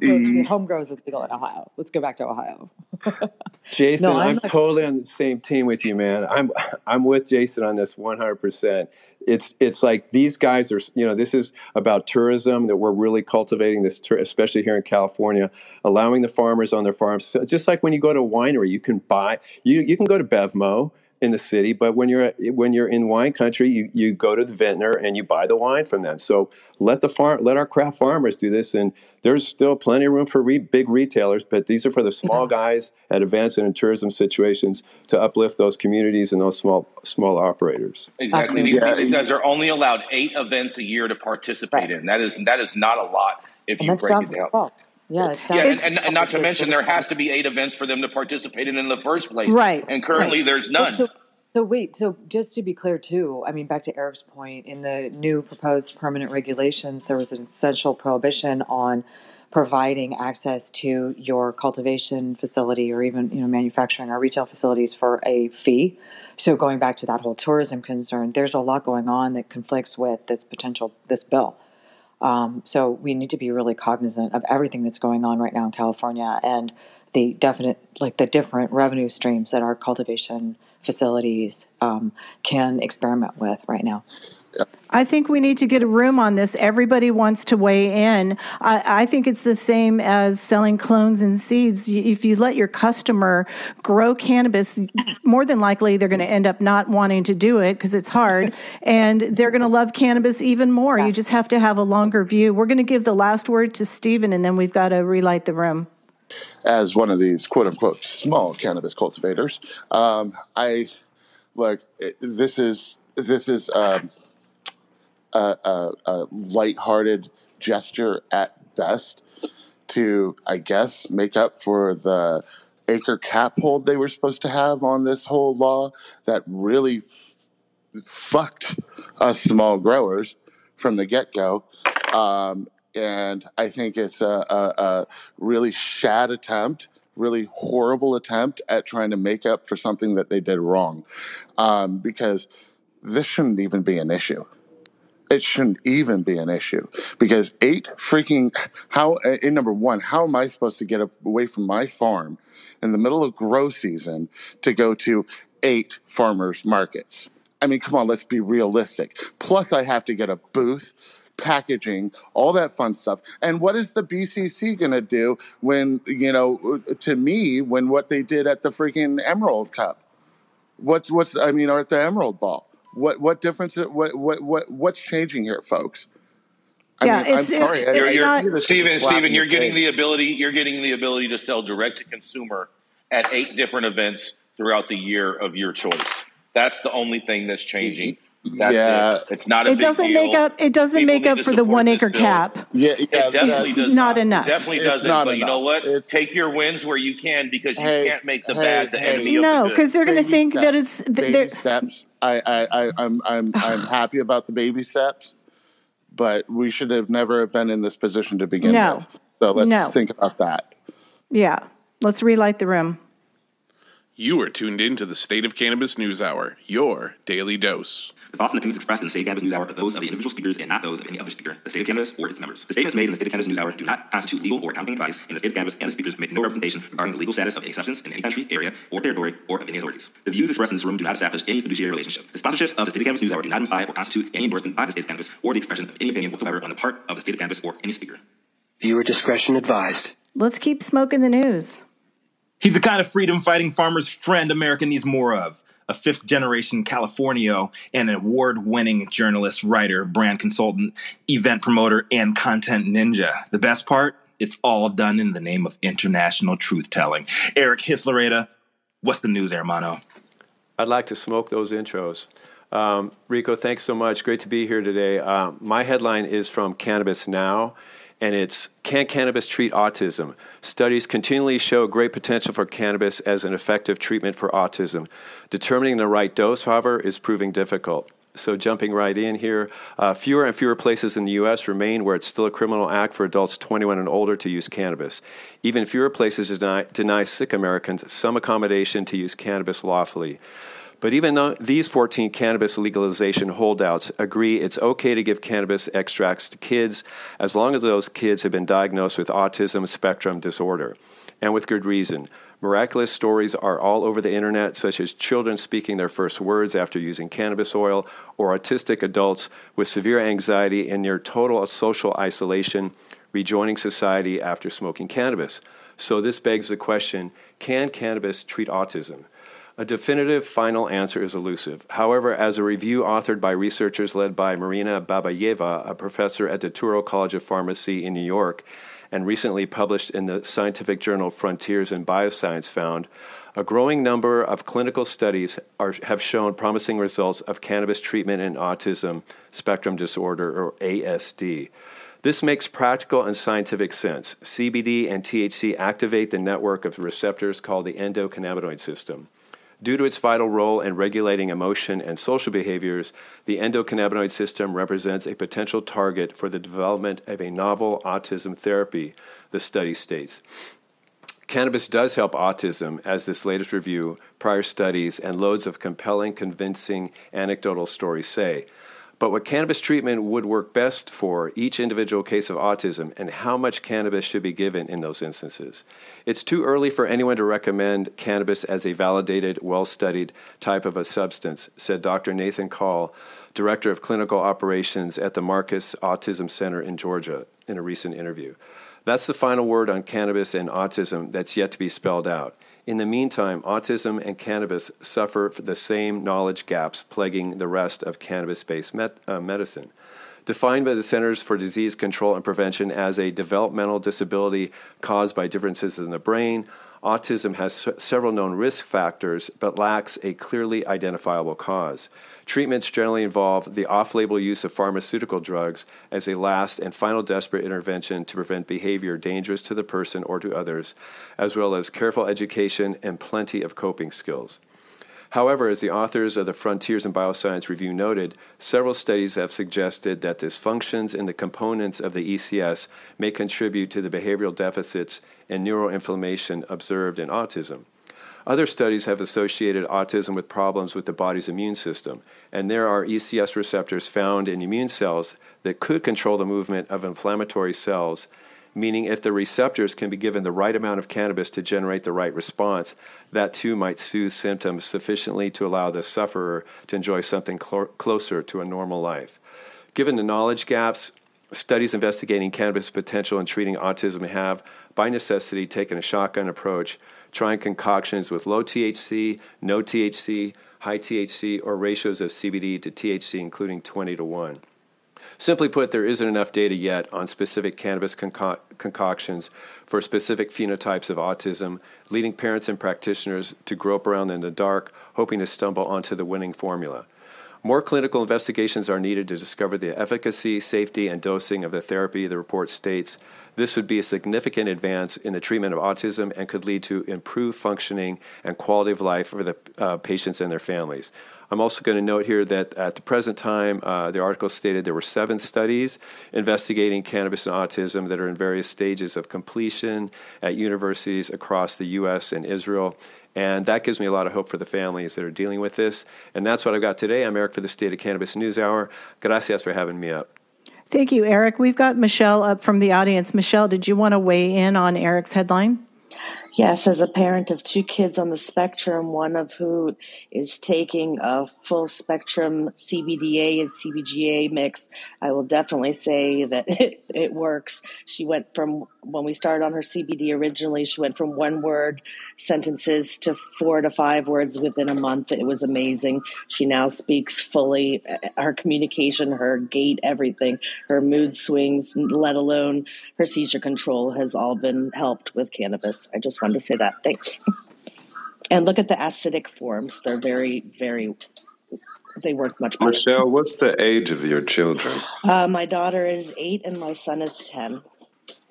so home grow is illegal in Ohio. Let's go back to Ohio. [LAUGHS] Jason, No, I'm I'm, not- totally on the same team with you, man. I'm I'm with Jason on this 100%. It's it's like these guys are, you know, this is about tourism that we're really cultivating this, tour- especially here in California, allowing the farmers on their farms. So just like when you go to a winery, you can buy, you you can go to Bevmo in the city, but when you're when you're in wine country, you you go to the vintner and you buy the wine from them. So let the farm, let our craft farmers do this, and there's still plenty of room for re- big retailers, but these are for the small guys at events and in tourism situations to uplift those communities and those small small operators. Exactly. Absolutely. these, yeah. these, guys are only allowed eight events a year to participate Right. in. That is that is not a lot if And you break it for down. Yeah, it's Yeah, for and, and, and not to mention there has to be eight events for them to participate in in the first place. Right, And currently there's none. So, so wait, so just to be clear too, I mean, back to Eric's point, in the new proposed permanent regulations, there was an essential prohibition on providing access to your cultivation facility or even you know manufacturing or retail facilities for a fee. So going back to that whole tourism concern, there's a lot going on that conflicts with this potential this bill. Um, so we need to be really cognizant of everything that's going on right now in California and the definite, like the different revenue streams that our cultivation facilities um, can experiment with right now. I think we need to get a room on this. Everybody wants to weigh in. I, I, think it's the same as selling clones and seeds. If you let your customer grow cannabis, more than likely they're going to end up not wanting to do it because it's hard, [LAUGHS] and they're going to love cannabis even more. You just have to have a longer view. We're going to give the last word to Stephen, and then we've got to relight the room. As one of these quote unquote small cannabis cultivators, um, I like this is this is. Um, a, a, a lighthearted gesture at best to, I guess, make up for the acre cap hold they were supposed to have on this whole law that really f- fucked us small growers from the get go. Um, and I think it's a, a, a, really shad attempt, really horrible attempt at trying to make up for something that they did wrong. Um, because this shouldn't even be an issue it shouldn't even be an issue. Because eight freaking how in number one how am i supposed to get away from my farm in the middle of grow season to go to eight farmers markets? I mean come on let's be realistic. Plus i have to get a booth packaging all that fun stuff. And what is the bcc going to do when you know to me when what they did at the freaking emerald cup? What's what's i mean or at the emerald ball what what difference? What what what what's changing here, folks? I yeah, mean, it's, I'm sorry. It's, it's you're, not, Stephen, Stephen, you're getting the ability. You're getting the ability to sell direct to consumer at eight different events throughout the year of your choice. That's the only thing that's changing. That's yeah, it. it's not. it doesn't deal. make up. It doesn't People make up for the one acre cap. Yeah, yeah, it definitely does not, not enough. It definitely it's doesn't. But enough. you know what? It's, Take your wins where you can because you hey, can't make the hey, bad the hey, enemy of no, the because they're going to think steps. that it's baby steps. I, I, I, I'm, I'm, [SIGHS] I'm happy about the baby steps, but we should have never been in this position to begin no. with. So let's no. think about that. Yeah, let's relight the room. You are tuned in to the State of Cannabis News Hour, your daily dose. The thoughts and opinions expressed in the State of Cannabis News Hour are those of the individual speakers and not those of any other speaker, the State of Cannabis, or its members. The statements made in the State of Cannabis News Hour do not constitute legal or accounting advice, and the State of Cannabis and the speakers make no representation regarding the legal status of any substance in any country, area, or territory, or of any authorities. The views expressed in this room do not establish any fiduciary relationship. The sponsorships of the State of Cannabis News Hour do not imply or constitute any endorsement by the State of Cannabis or the expression of any opinion whatsoever on the part of the State of Cannabis or any speaker. Viewer discretion advised. Let's keep smoking the news. He's the kind of freedom fighting farmer's friend America needs more of a fifth generation Californio, and an award winning journalist, writer, brand consultant, event promoter, and content ninja. The best part? It's all done in the name of international truth telling. Eric Hiss-Loreda, what's the news, hermano? I'd like to smoke those intros. Um, Rico, thanks so much. Great to be here today. Um, my headline is from Cannabis Now and it's Can Cannabis Treat Autism? Studies continually show great potential for cannabis as an effective treatment for autism. Determining the right dose, however, is proving difficult. So, jumping right in here, uh, fewer and fewer places in the U.S. remain where it's still a criminal act for adults 21 and older to use cannabis. Even fewer places deny, deny sick Americans some accommodation to use cannabis lawfully. But even though these 14 cannabis legalization holdouts agree it's okay to give cannabis extracts to kids as long as those kids have been diagnosed with autism spectrum disorder, and with good reason. Miraculous stories are all over the internet, such as children speaking their first words after using cannabis oil, or autistic adults with severe anxiety and near total social isolation rejoining society after smoking cannabis. So, this begs the question can cannabis treat autism? A definitive final answer is elusive. However, as a review authored by researchers led by Marina Babayeva, a professor at the Touro College of Pharmacy in New York, and recently published in the scientific journal Frontiers in Bioscience, found a growing number of clinical studies are, have shown promising results of cannabis treatment in autism spectrum disorder, or ASD. This makes practical and scientific sense. CBD and THC activate the network of receptors called the endocannabinoid system. Due to its vital role in regulating emotion and social behaviors, the endocannabinoid system represents a potential target for the development of a novel autism therapy, the study states. Cannabis does help autism, as this latest review, prior studies, and loads of compelling, convincing anecdotal stories say. But what cannabis treatment would work best for each individual case of autism and how much cannabis should be given in those instances. It's too early for anyone to recommend cannabis as a validated, well studied type of a substance, said Dr. Nathan Call, Director of Clinical Operations at the Marcus Autism Center in Georgia, in a recent interview. That's the final word on cannabis and autism that's yet to be spelled out. In the meantime, autism and cannabis suffer the same knowledge gaps plaguing the rest of cannabis based met, uh, medicine. Defined by the Centers for Disease Control and Prevention as a developmental disability caused by differences in the brain, autism has s- several known risk factors but lacks a clearly identifiable cause. Treatments generally involve the off label use of pharmaceutical drugs as a last and final desperate intervention to prevent behavior dangerous to the person or to others, as well as careful education and plenty of coping skills. However, as the authors of the Frontiers in Bioscience review noted, several studies have suggested that dysfunctions in the components of the ECS may contribute to the behavioral deficits and neuroinflammation observed in autism. Other studies have associated autism with problems with the body's immune system, and there are ECS receptors found in immune cells that could control the movement of inflammatory cells, meaning if the receptors can be given the right amount of cannabis to generate the right response, that too might soothe symptoms sufficiently to allow the sufferer to enjoy something cl- closer to a normal life. Given the knowledge gaps, studies investigating cannabis potential in treating autism have, by necessity, taken a shotgun approach trying concoctions with low THC, no THC, high THC, or ratios of CBD to THC, including 20 to 1. Simply put, there isn't enough data yet on specific cannabis conco- concoctions for specific phenotypes of autism, leading parents and practitioners to grope around in the dark, hoping to stumble onto the winning formula. More clinical investigations are needed to discover the efficacy, safety, and dosing of the therapy, the report states. This would be a significant advance in the treatment of autism and could lead to improved functioning and quality of life for the uh, patients and their families. I'm also going to note here that at the present time, uh, the article stated there were seven studies investigating cannabis and autism that are in various stages of completion at universities across the U.S. and Israel. And that gives me a lot of hope for the families that are dealing with this. And that's what I've got today. I'm Eric for the State of Cannabis News Hour. Gracias for having me up. Thank you, Eric. We've got Michelle up from the audience. Michelle, did you want to weigh in on Eric's headline? Yes, as a parent of two kids on the spectrum, one of who is taking a full spectrum CBDA and CBGA mix, I will definitely say that [LAUGHS] it, it works. She went from when we started on her CBD originally, she went from one word sentences to four to five words within a month. It was amazing. She now speaks fully. Eh, her communication, her gait, everything, her mood swings, let alone her seizure control, has all been helped with cannabis. I just wanted to say that. Thanks. And look at the acidic forms. They're very, very, they work much better. Michelle, what's the age of your children? Uh, my daughter is eight and my son is 10.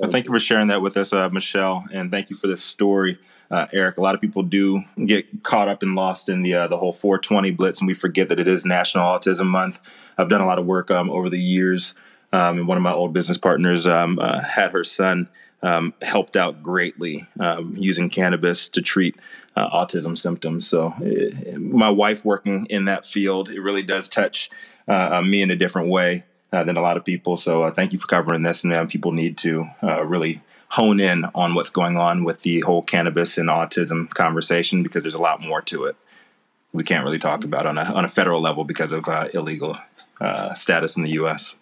Uh, thank you for sharing that with us, uh, Michelle, and thank you for this story, uh, Eric. A lot of people do get caught up and lost in the uh, the whole 420 blitz, and we forget that it is National Autism Month. I've done a lot of work um, over the years, um, and one of my old business partners um, uh, had her son um, helped out greatly um, using cannabis to treat uh, autism symptoms. So, uh, my wife working in that field, it really does touch uh, me in a different way uh, than a lot of people. So, uh, thank you for covering this. And uh, people need to really hone in on what's going on with the whole cannabis and autism conversation because there's a lot more to it. We can't really talk about on a on a federal level because of illegal status in the U.S.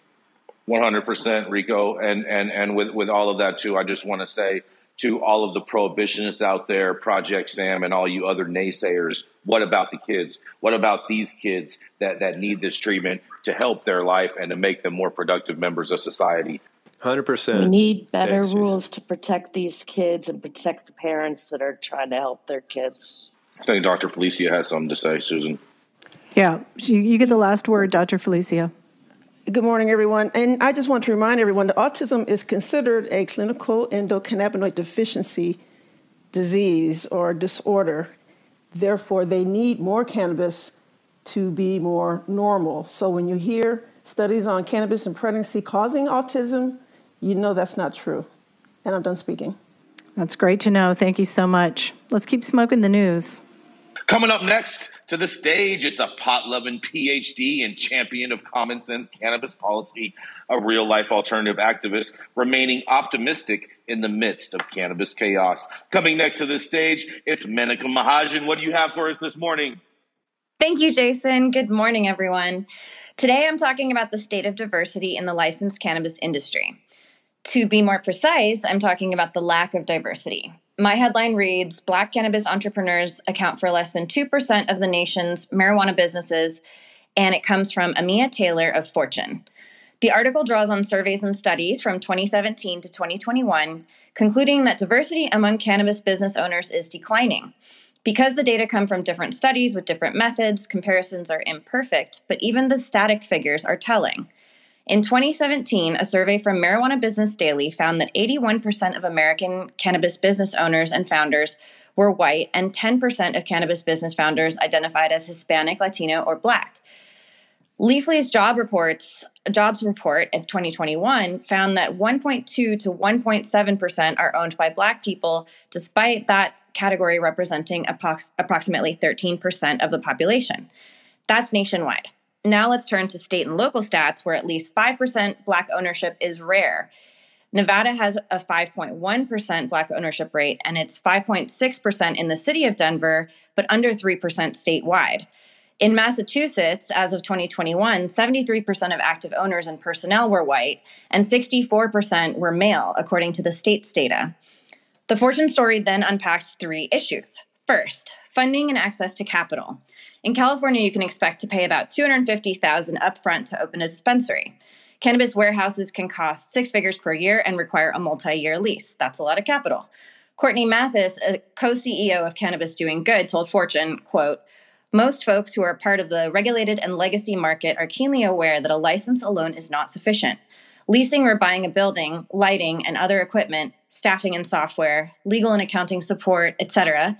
One hundred percent, Rico, and and and with with all of that too, I just want to say to all of the prohibitionists out there, Project Sam, and all you other naysayers, what about the kids? What about these kids that that need this treatment to help their life and to make them more productive members of society? Hundred percent. We need better Thanks, rules to protect these kids and protect the parents that are trying to help their kids. I think Dr. Felicia has something to say, Susan. Yeah, you, you get the last word, Dr. Felicia. Good morning, everyone. And I just want to remind everyone that autism is considered a clinical endocannabinoid deficiency disease or disorder. Therefore, they need more cannabis to be more normal. So when you hear studies on cannabis and pregnancy causing autism, you know that's not true. And I'm done speaking. That's great to know. Thank you so much. Let's keep smoking the news. Coming up next, To the stage, it's a pot loving PhD and champion of common sense cannabis policy, a real life alternative activist, remaining optimistic in the midst of cannabis chaos. Coming next to the stage, it's Menaka Mahajan. What do you have for us this morning? Thank you, Jason. Good morning, everyone. Today I'm talking about the state of diversity in the licensed cannabis industry. To be more precise, I'm talking about the lack of diversity. My headline reads Black cannabis entrepreneurs account for less than 2% of the nation's marijuana businesses, and it comes from Amia Taylor of Fortune. The article draws on surveys and studies from 2017 to 2021, concluding that diversity among cannabis business owners is declining. Because the data come from different studies with different methods, comparisons are imperfect, but even the static figures are telling. In 2017, a survey from Marijuana Business Daily found that 81% of American cannabis business owners and founders were white, and 10% of cannabis business founders identified as Hispanic, Latino, or Black. Leafly's job reports jobs report of 2021 found that 1.2 to 1.7% are owned by black people despite that category representing approx- approximately 13% of the population. That's nationwide. Now let's turn to state and local stats where at least 5% Black ownership is rare. Nevada has a 5.1% Black ownership rate, and it's 5.6% in the city of Denver, but under 3% statewide. In Massachusetts, as of 2021, 73% of active owners and personnel were white, and 64% were male, according to the state's data. The Fortune story then unpacks three issues. First, funding and access to capital. In California, you can expect to pay about 250,000 upfront to open a dispensary. Cannabis warehouses can cost six figures per year and require a multi-year lease. That's a lot of capital. Courtney Mathis, a co-CEO of Cannabis Doing Good, told Fortune, quote, most folks who are part of the regulated and legacy market are keenly aware that a license alone is not sufficient. Leasing or buying a building, lighting and other equipment, staffing and software, legal and accounting support, etc.,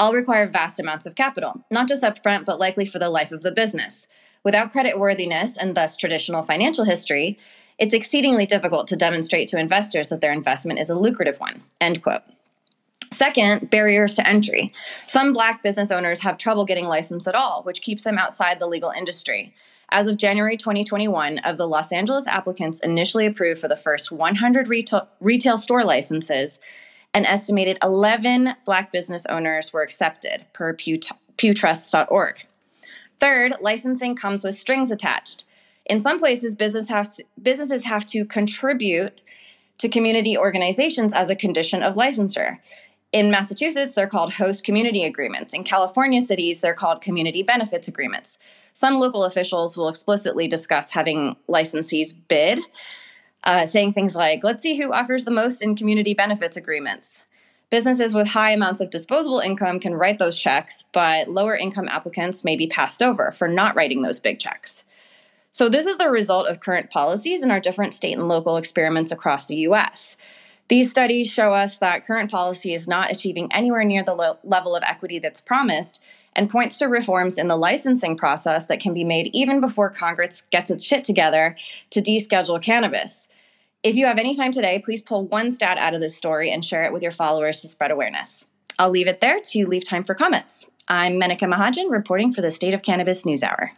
all require vast amounts of capital, not just upfront, but likely for the life of the business. Without creditworthiness and thus traditional financial history, it's exceedingly difficult to demonstrate to investors that their investment is a lucrative one. End quote. Second, barriers to entry. Some black business owners have trouble getting licensed at all, which keeps them outside the legal industry. As of January 2021, of the Los Angeles applicants initially approved for the first 100 retail, retail store licenses, an estimated 11 Black business owners were accepted per Pew, pewtrust.org. Third, licensing comes with strings attached. In some places, business have to, businesses have to contribute to community organizations as a condition of licensure. In Massachusetts, they're called host community agreements. In California cities, they're called community benefits agreements. Some local officials will explicitly discuss having licensees bid uh, saying things like, let's see who offers the most in community benefits agreements. Businesses with high amounts of disposable income can write those checks, but lower income applicants may be passed over for not writing those big checks. So, this is the result of current policies in our different state and local experiments across the US. These studies show us that current policy is not achieving anywhere near the lo- level of equity that's promised and points to reforms in the licensing process that can be made even before Congress gets its shit together to deschedule cannabis. If you have any time today, please pull one stat out of this story and share it with your followers to spread awareness. I'll leave it there to leave time for comments. I'm Menaka Mahajan reporting for the State of Cannabis News Hour.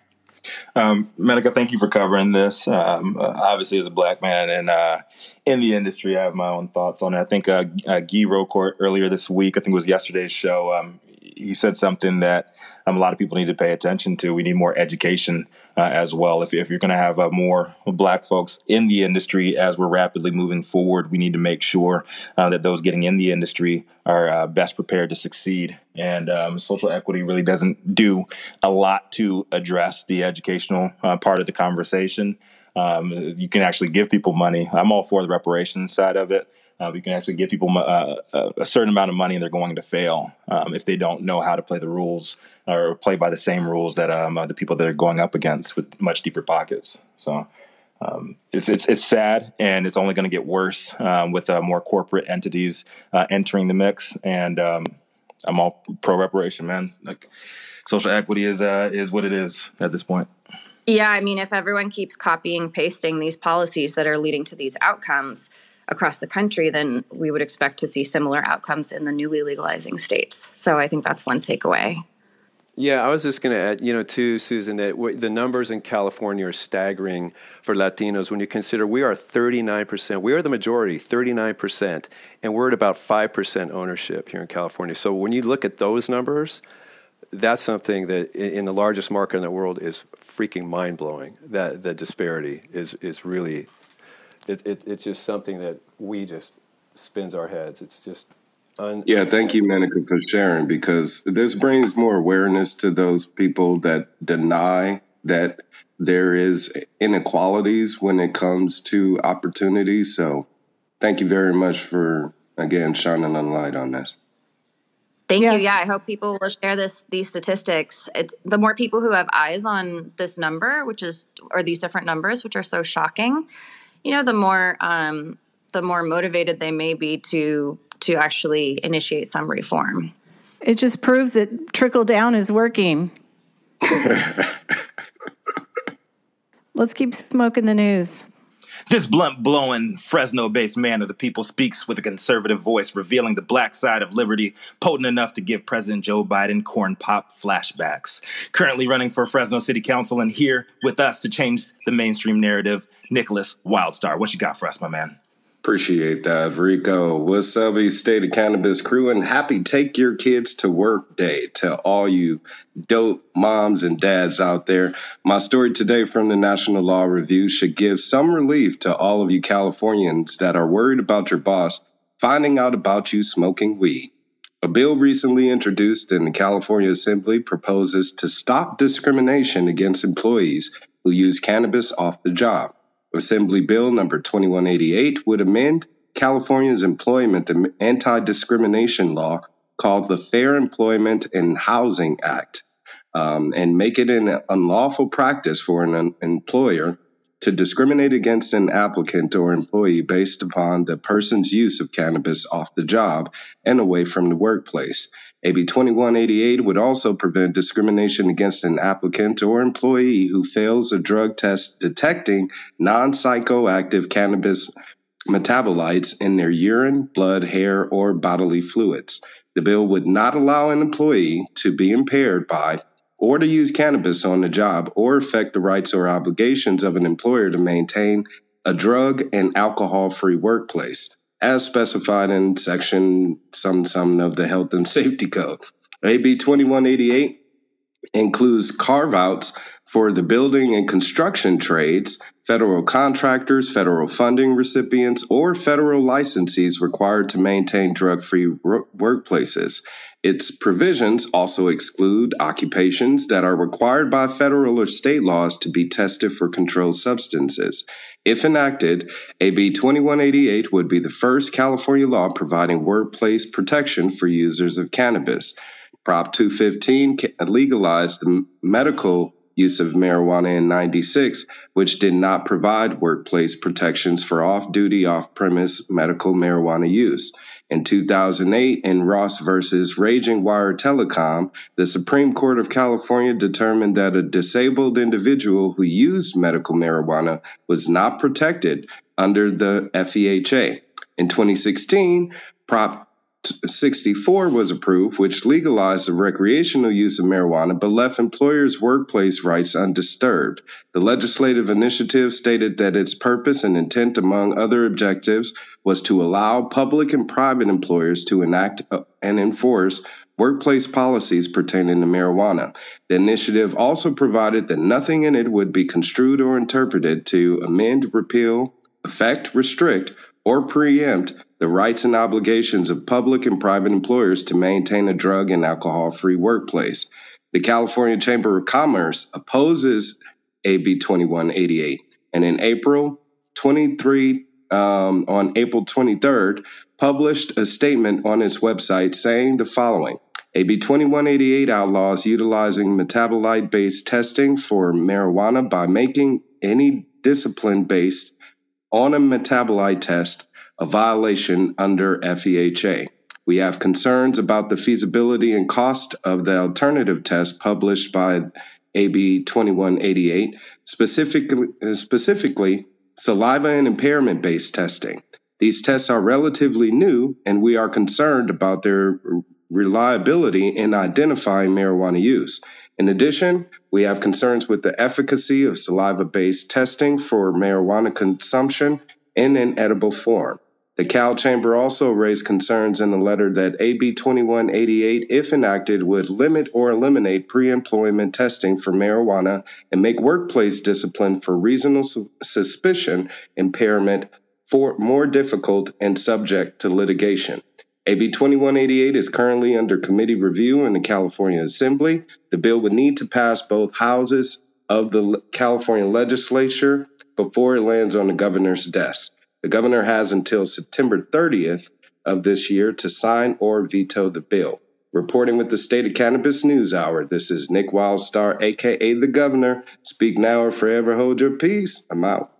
Um, Menaka, thank you for covering this. Um, uh, obviously, as a black man and uh, in the industry, I have my own thoughts on it. I think uh, uh, Guy Rocourt earlier this week, I think it was yesterday's show, um, he said something that um, a lot of people need to pay attention to. We need more education uh, as well. If, if you're going to have uh, more black folks in the industry as we're rapidly moving forward, we need to make sure uh, that those getting in the industry are uh, best prepared to succeed. And um, social equity really doesn't do a lot to address the educational uh, part of the conversation. Um, you can actually give people money. I'm all for the reparations side of it. Uh, we can actually give people uh, a certain amount of money and they're going to fail um, if they don't know how to play the rules or play by the same rules that um, uh, the people that are going up against with much deeper pockets. So um, it's, it's, it's sad and it's only going to get worse um, with uh, more corporate entities uh, entering the mix. And um, I'm all pro reparation, man. Like social equity is uh, is what it is at this point. Yeah, I mean, if everyone keeps copying, pasting these policies that are leading to these outcomes, across the country, then we would expect to see similar outcomes in the newly legalizing states. So I think that's one takeaway. Yeah, I was just going to add, you know, too, Susan, that w- the numbers in California are staggering for Latinos when you consider we are 39%. We are the majority, 39%, and we're at about 5% ownership here in California. So when you look at those numbers, that's something that in the largest market in the world is freaking mind blowing. That the disparity is is really, it, it, it's just something that we just spins our heads. It's just Un- yeah, thank you, Menaka, for sharing because this brings more awareness to those people that deny that there is inequalities when it comes to opportunities. So, thank you very much for again shining a light on this. Thank Yes. you. Yeah, I hope people will share this these statistics. It's the more people who have eyes on this number, which is or these different numbers, which are so shocking, you know, the more um, the more motivated they may be to to actually initiate some reform. It just proves that trickle down is working. [LAUGHS] Let's keep smoking the news. This blunt blowing, Fresno based man of the people speaks with a conservative voice, revealing the black side of liberty, potent enough to give President Joe Biden corn pop flashbacks. Currently running for Fresno City Council and here with us to change the mainstream narrative, Nickolas Wildstar. What you got for us, my man? Appreciate that, Rico. What's up, East State of Cannabis crew? And happy Take Your Kids to Work Day to all you dope moms and dads out there. My story today from the National Law Review should give some relief to all of you Californians that are worried about your boss finding out about you smoking weed. A bill recently introduced in the California Assembly proposes to stop discrimination against employees who use cannabis off the job. Assembly Bill number 2188 would amend California's employment and anti-discrimination law called the Fair Employment and Housing Act um, and make it an unlawful practice for an un- employer to discriminate against an applicant or employee based upon the person's use of cannabis off the job and away from the workplace. AB 2188 would also prevent discrimination against an applicant or employee who fails a drug test detecting non psychoactive cannabis metabolites in their urine, blood, hair, or bodily fluids. The bill would not allow an employee to be impaired by or to use cannabis on the job or affect the rights or obligations of an employer to maintain a drug and alcohol free workplace, as specified in section some some of the Health and Safety Code. AB 2188 includes carve outs for the building and construction trades, federal contractors, federal funding recipients, or federal licensees required to maintain drug free workplaces. Its provisions also exclude occupations that are required by federal or state laws to be tested for controlled substances. If enacted, AB 2188 would be the first California law providing workplace protection for users of cannabis. Prop 215 legalized the medical use of marijuana in 96, which did not provide workplace protections for off duty, off premise medical marijuana use. In 2008, in Ross versus Raging Wire Telecom, the Supreme Court of California determined that a disabled individual who used medical marijuana was not protected under the FEHA. In 2016, Prop 64 was approved, which legalized the recreational use of marijuana but left employers' workplace rights undisturbed. The legislative initiative stated that its purpose and intent, among other objectives, was to allow public and private employers to enact uh, and enforce workplace policies pertaining to marijuana. The initiative also provided that nothing in it would be construed or interpreted to amend, repeal, affect, restrict, or preempt the rights and obligations of public and private employers to maintain a drug and alcohol free workplace. The California Chamber of Commerce opposes AB 2188, and in April 23, um, on April 23rd, published a statement on its website saying the following. AB 2188 outlaws utilizing metabolite based testing for marijuana by making any discipline based on a metabolite test a violation under FEHA. We have concerns about the feasibility and cost of the alternative test published by AB 2188, specifically, specifically saliva and impairment based testing. These tests are relatively new, and we are concerned about their reliability in identifying marijuana use. In addition, we have concerns with the efficacy of saliva based testing for marijuana consumption in an edible form. The Cal Chamber also raised concerns in a letter that AB 2188, if enacted, would limit or eliminate pre employment testing for marijuana and make workplace discipline for reasonable su- suspicion impairment for more difficult and subject to litigation. AB 2188 is currently under committee review in the California Assembly. The bill would need to pass both houses of the California legislature before it lands on the governor's desk. The governor has until September 30th of this year to sign or veto the bill. Reporting with the State of Cannabis News Hour, this is Nick Wildstar, aka the governor. Speak now or forever hold your peace. I'm out.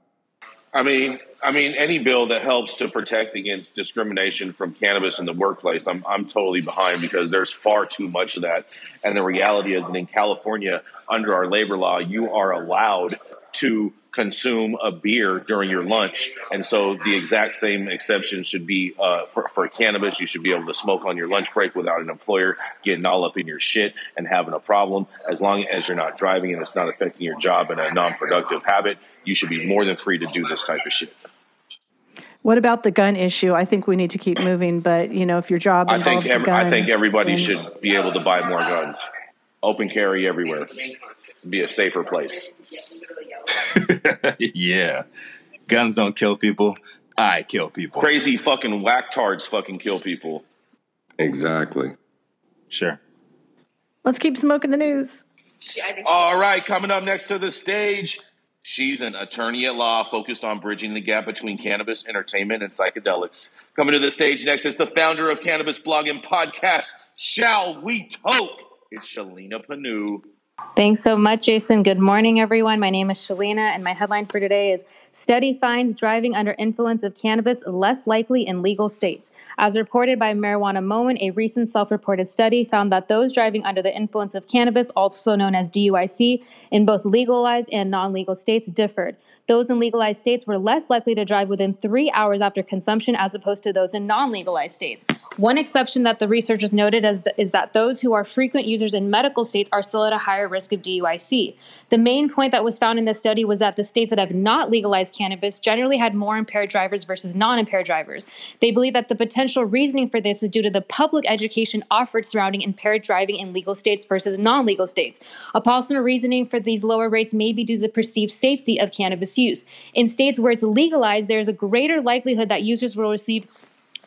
I mean, I mean, any bill that helps to protect against discrimination from cannabis in the workplace, I'm I'm totally behind because there's far too much of that. And the reality is that in California, under our labor law, you are allowed to consume a beer during your lunch. And so the exact same exception should be uh, for, for cannabis. You should be able to smoke on your lunch break without an employer getting all up in your shit and having a problem. As long as you're not driving and it's not affecting your job in a non productive habit, you should be more than free to do this type of shit. What about the gun issue? I think we need to keep moving, but you know, if your job I involves think a gun, I think everybody then- should be able to buy more guns. Open carry everywhere. Be a safer place. [LAUGHS] yeah. Guns don't kill people. I kill people. Crazy fucking whack tards fucking kill people. Exactly. Sure. Let's keep smoking the news. All right, coming up next to the stage, she's an attorney at law focused on bridging the gap between cannabis, entertainment, and psychedelics. Coming to the stage next is the founder of Cannabis Blog and Podcast, Shall We Toke? It's Shalina Pannu. Thanks so much, Jason. Good morning, everyone. My name is Shalina, and my headline for today is Study finds driving under influence of cannabis less likely in legal states. As reported by Marijuana Moment, a recent self reported study found that those driving under the influence of cannabis, also known as DUIC, in both legalized and non legal states differed. Those in legalized states were less likely to drive within three hours after consumption as opposed to those in non legalized states. One exception that the researchers noted is, that those who are frequent users in medical states are still at a higher risk of DUIC. The main point that was found in this study was that the states that have not legalized cannabis generally had more impaired drivers versus non impaired drivers. They believe that the potential reasoning for this is due to the public education offered surrounding impaired driving in legal states versus non legal states. A possible reasoning for these lower rates may be due to the perceived safety of cannabis use. In states where it's legalized, there's a greater likelihood that users will receive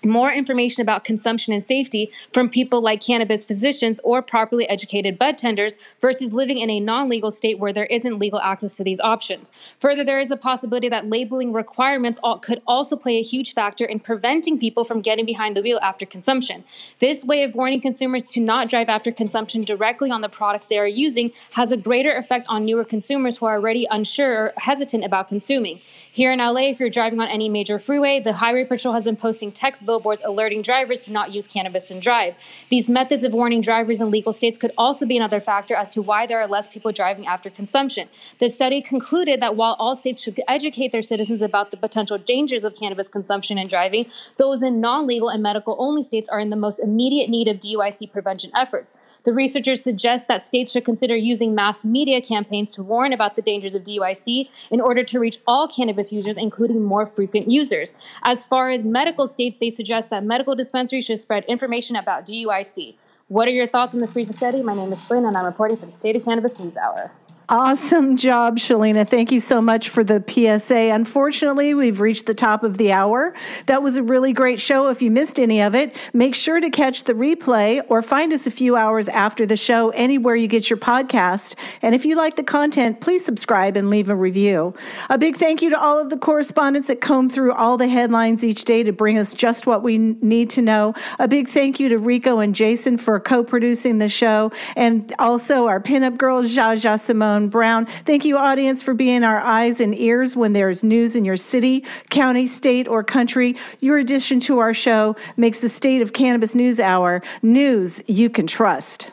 more information about consumption and safety from people like cannabis physicians or properly educated bud tenders versus living in a non legal state where there isn't legal access to these options. Further, there is a possibility that labeling requirements could also play a huge factor in preventing people from getting behind the wheel after consumption. This way of warning consumers to not drive after consumption directly on the products they are using has a greater effect on newer consumers who are already unsure or hesitant about consuming. Here in LA, if you're driving on any major freeway, the Highway Patrol has been posting text billboards alerting drivers to not use cannabis and drive. These methods of warning drivers in legal states could also be another factor as to why there are less people driving after consumption. The study concluded that while all states should educate their citizens about the potential dangers of cannabis consumption and driving, those in non legal and medical only states are in the most immediate need of DUIC prevention efforts. The researchers suggest that states should consider using mass media campaigns to warn about the dangers of DUIC in order to reach all cannabis users, including more frequent users. As far as medical states, they suggest that medical dispensaries should spread information about DUIC. What are your thoughts on this recent study? My name is Shalina, and I'm reporting for the State of Cannabis News Hour. Awesome job, Shalina. Thank you so much for the PSA. Unfortunately, we've reached the top of the hour. That was a really great show. If you missed any of it, make sure to catch the replay or find us a few hours after the show anywhere you get your podcast. And if you like the content, please subscribe and leave a review. A big thank you to all of the correspondents that comb through all the headlines each day to bring us just what we need to know. A big thank you to Rico and Jason for co producing the show, and also our pinup girl, Jaja Simone. Brown. Thank you, audience, for being our eyes and ears when there's news in your city, county, state, or country. Your addition to our show makes the State of Cannabis News Hour news you can trust.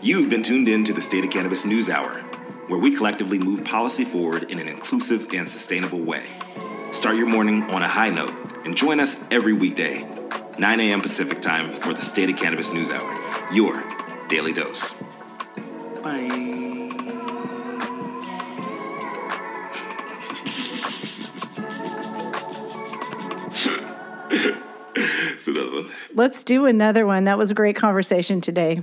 You've been tuned in to the State of Cannabis News Hour, where we collectively move policy forward in an inclusive and sustainable way. Start your morning on a high note and join us every weekday 9 a.m. Pacific time for the State of Cannabis News Hour, your daily dose. Bye. [LAUGHS] Let's do another one. That was a great conversation today.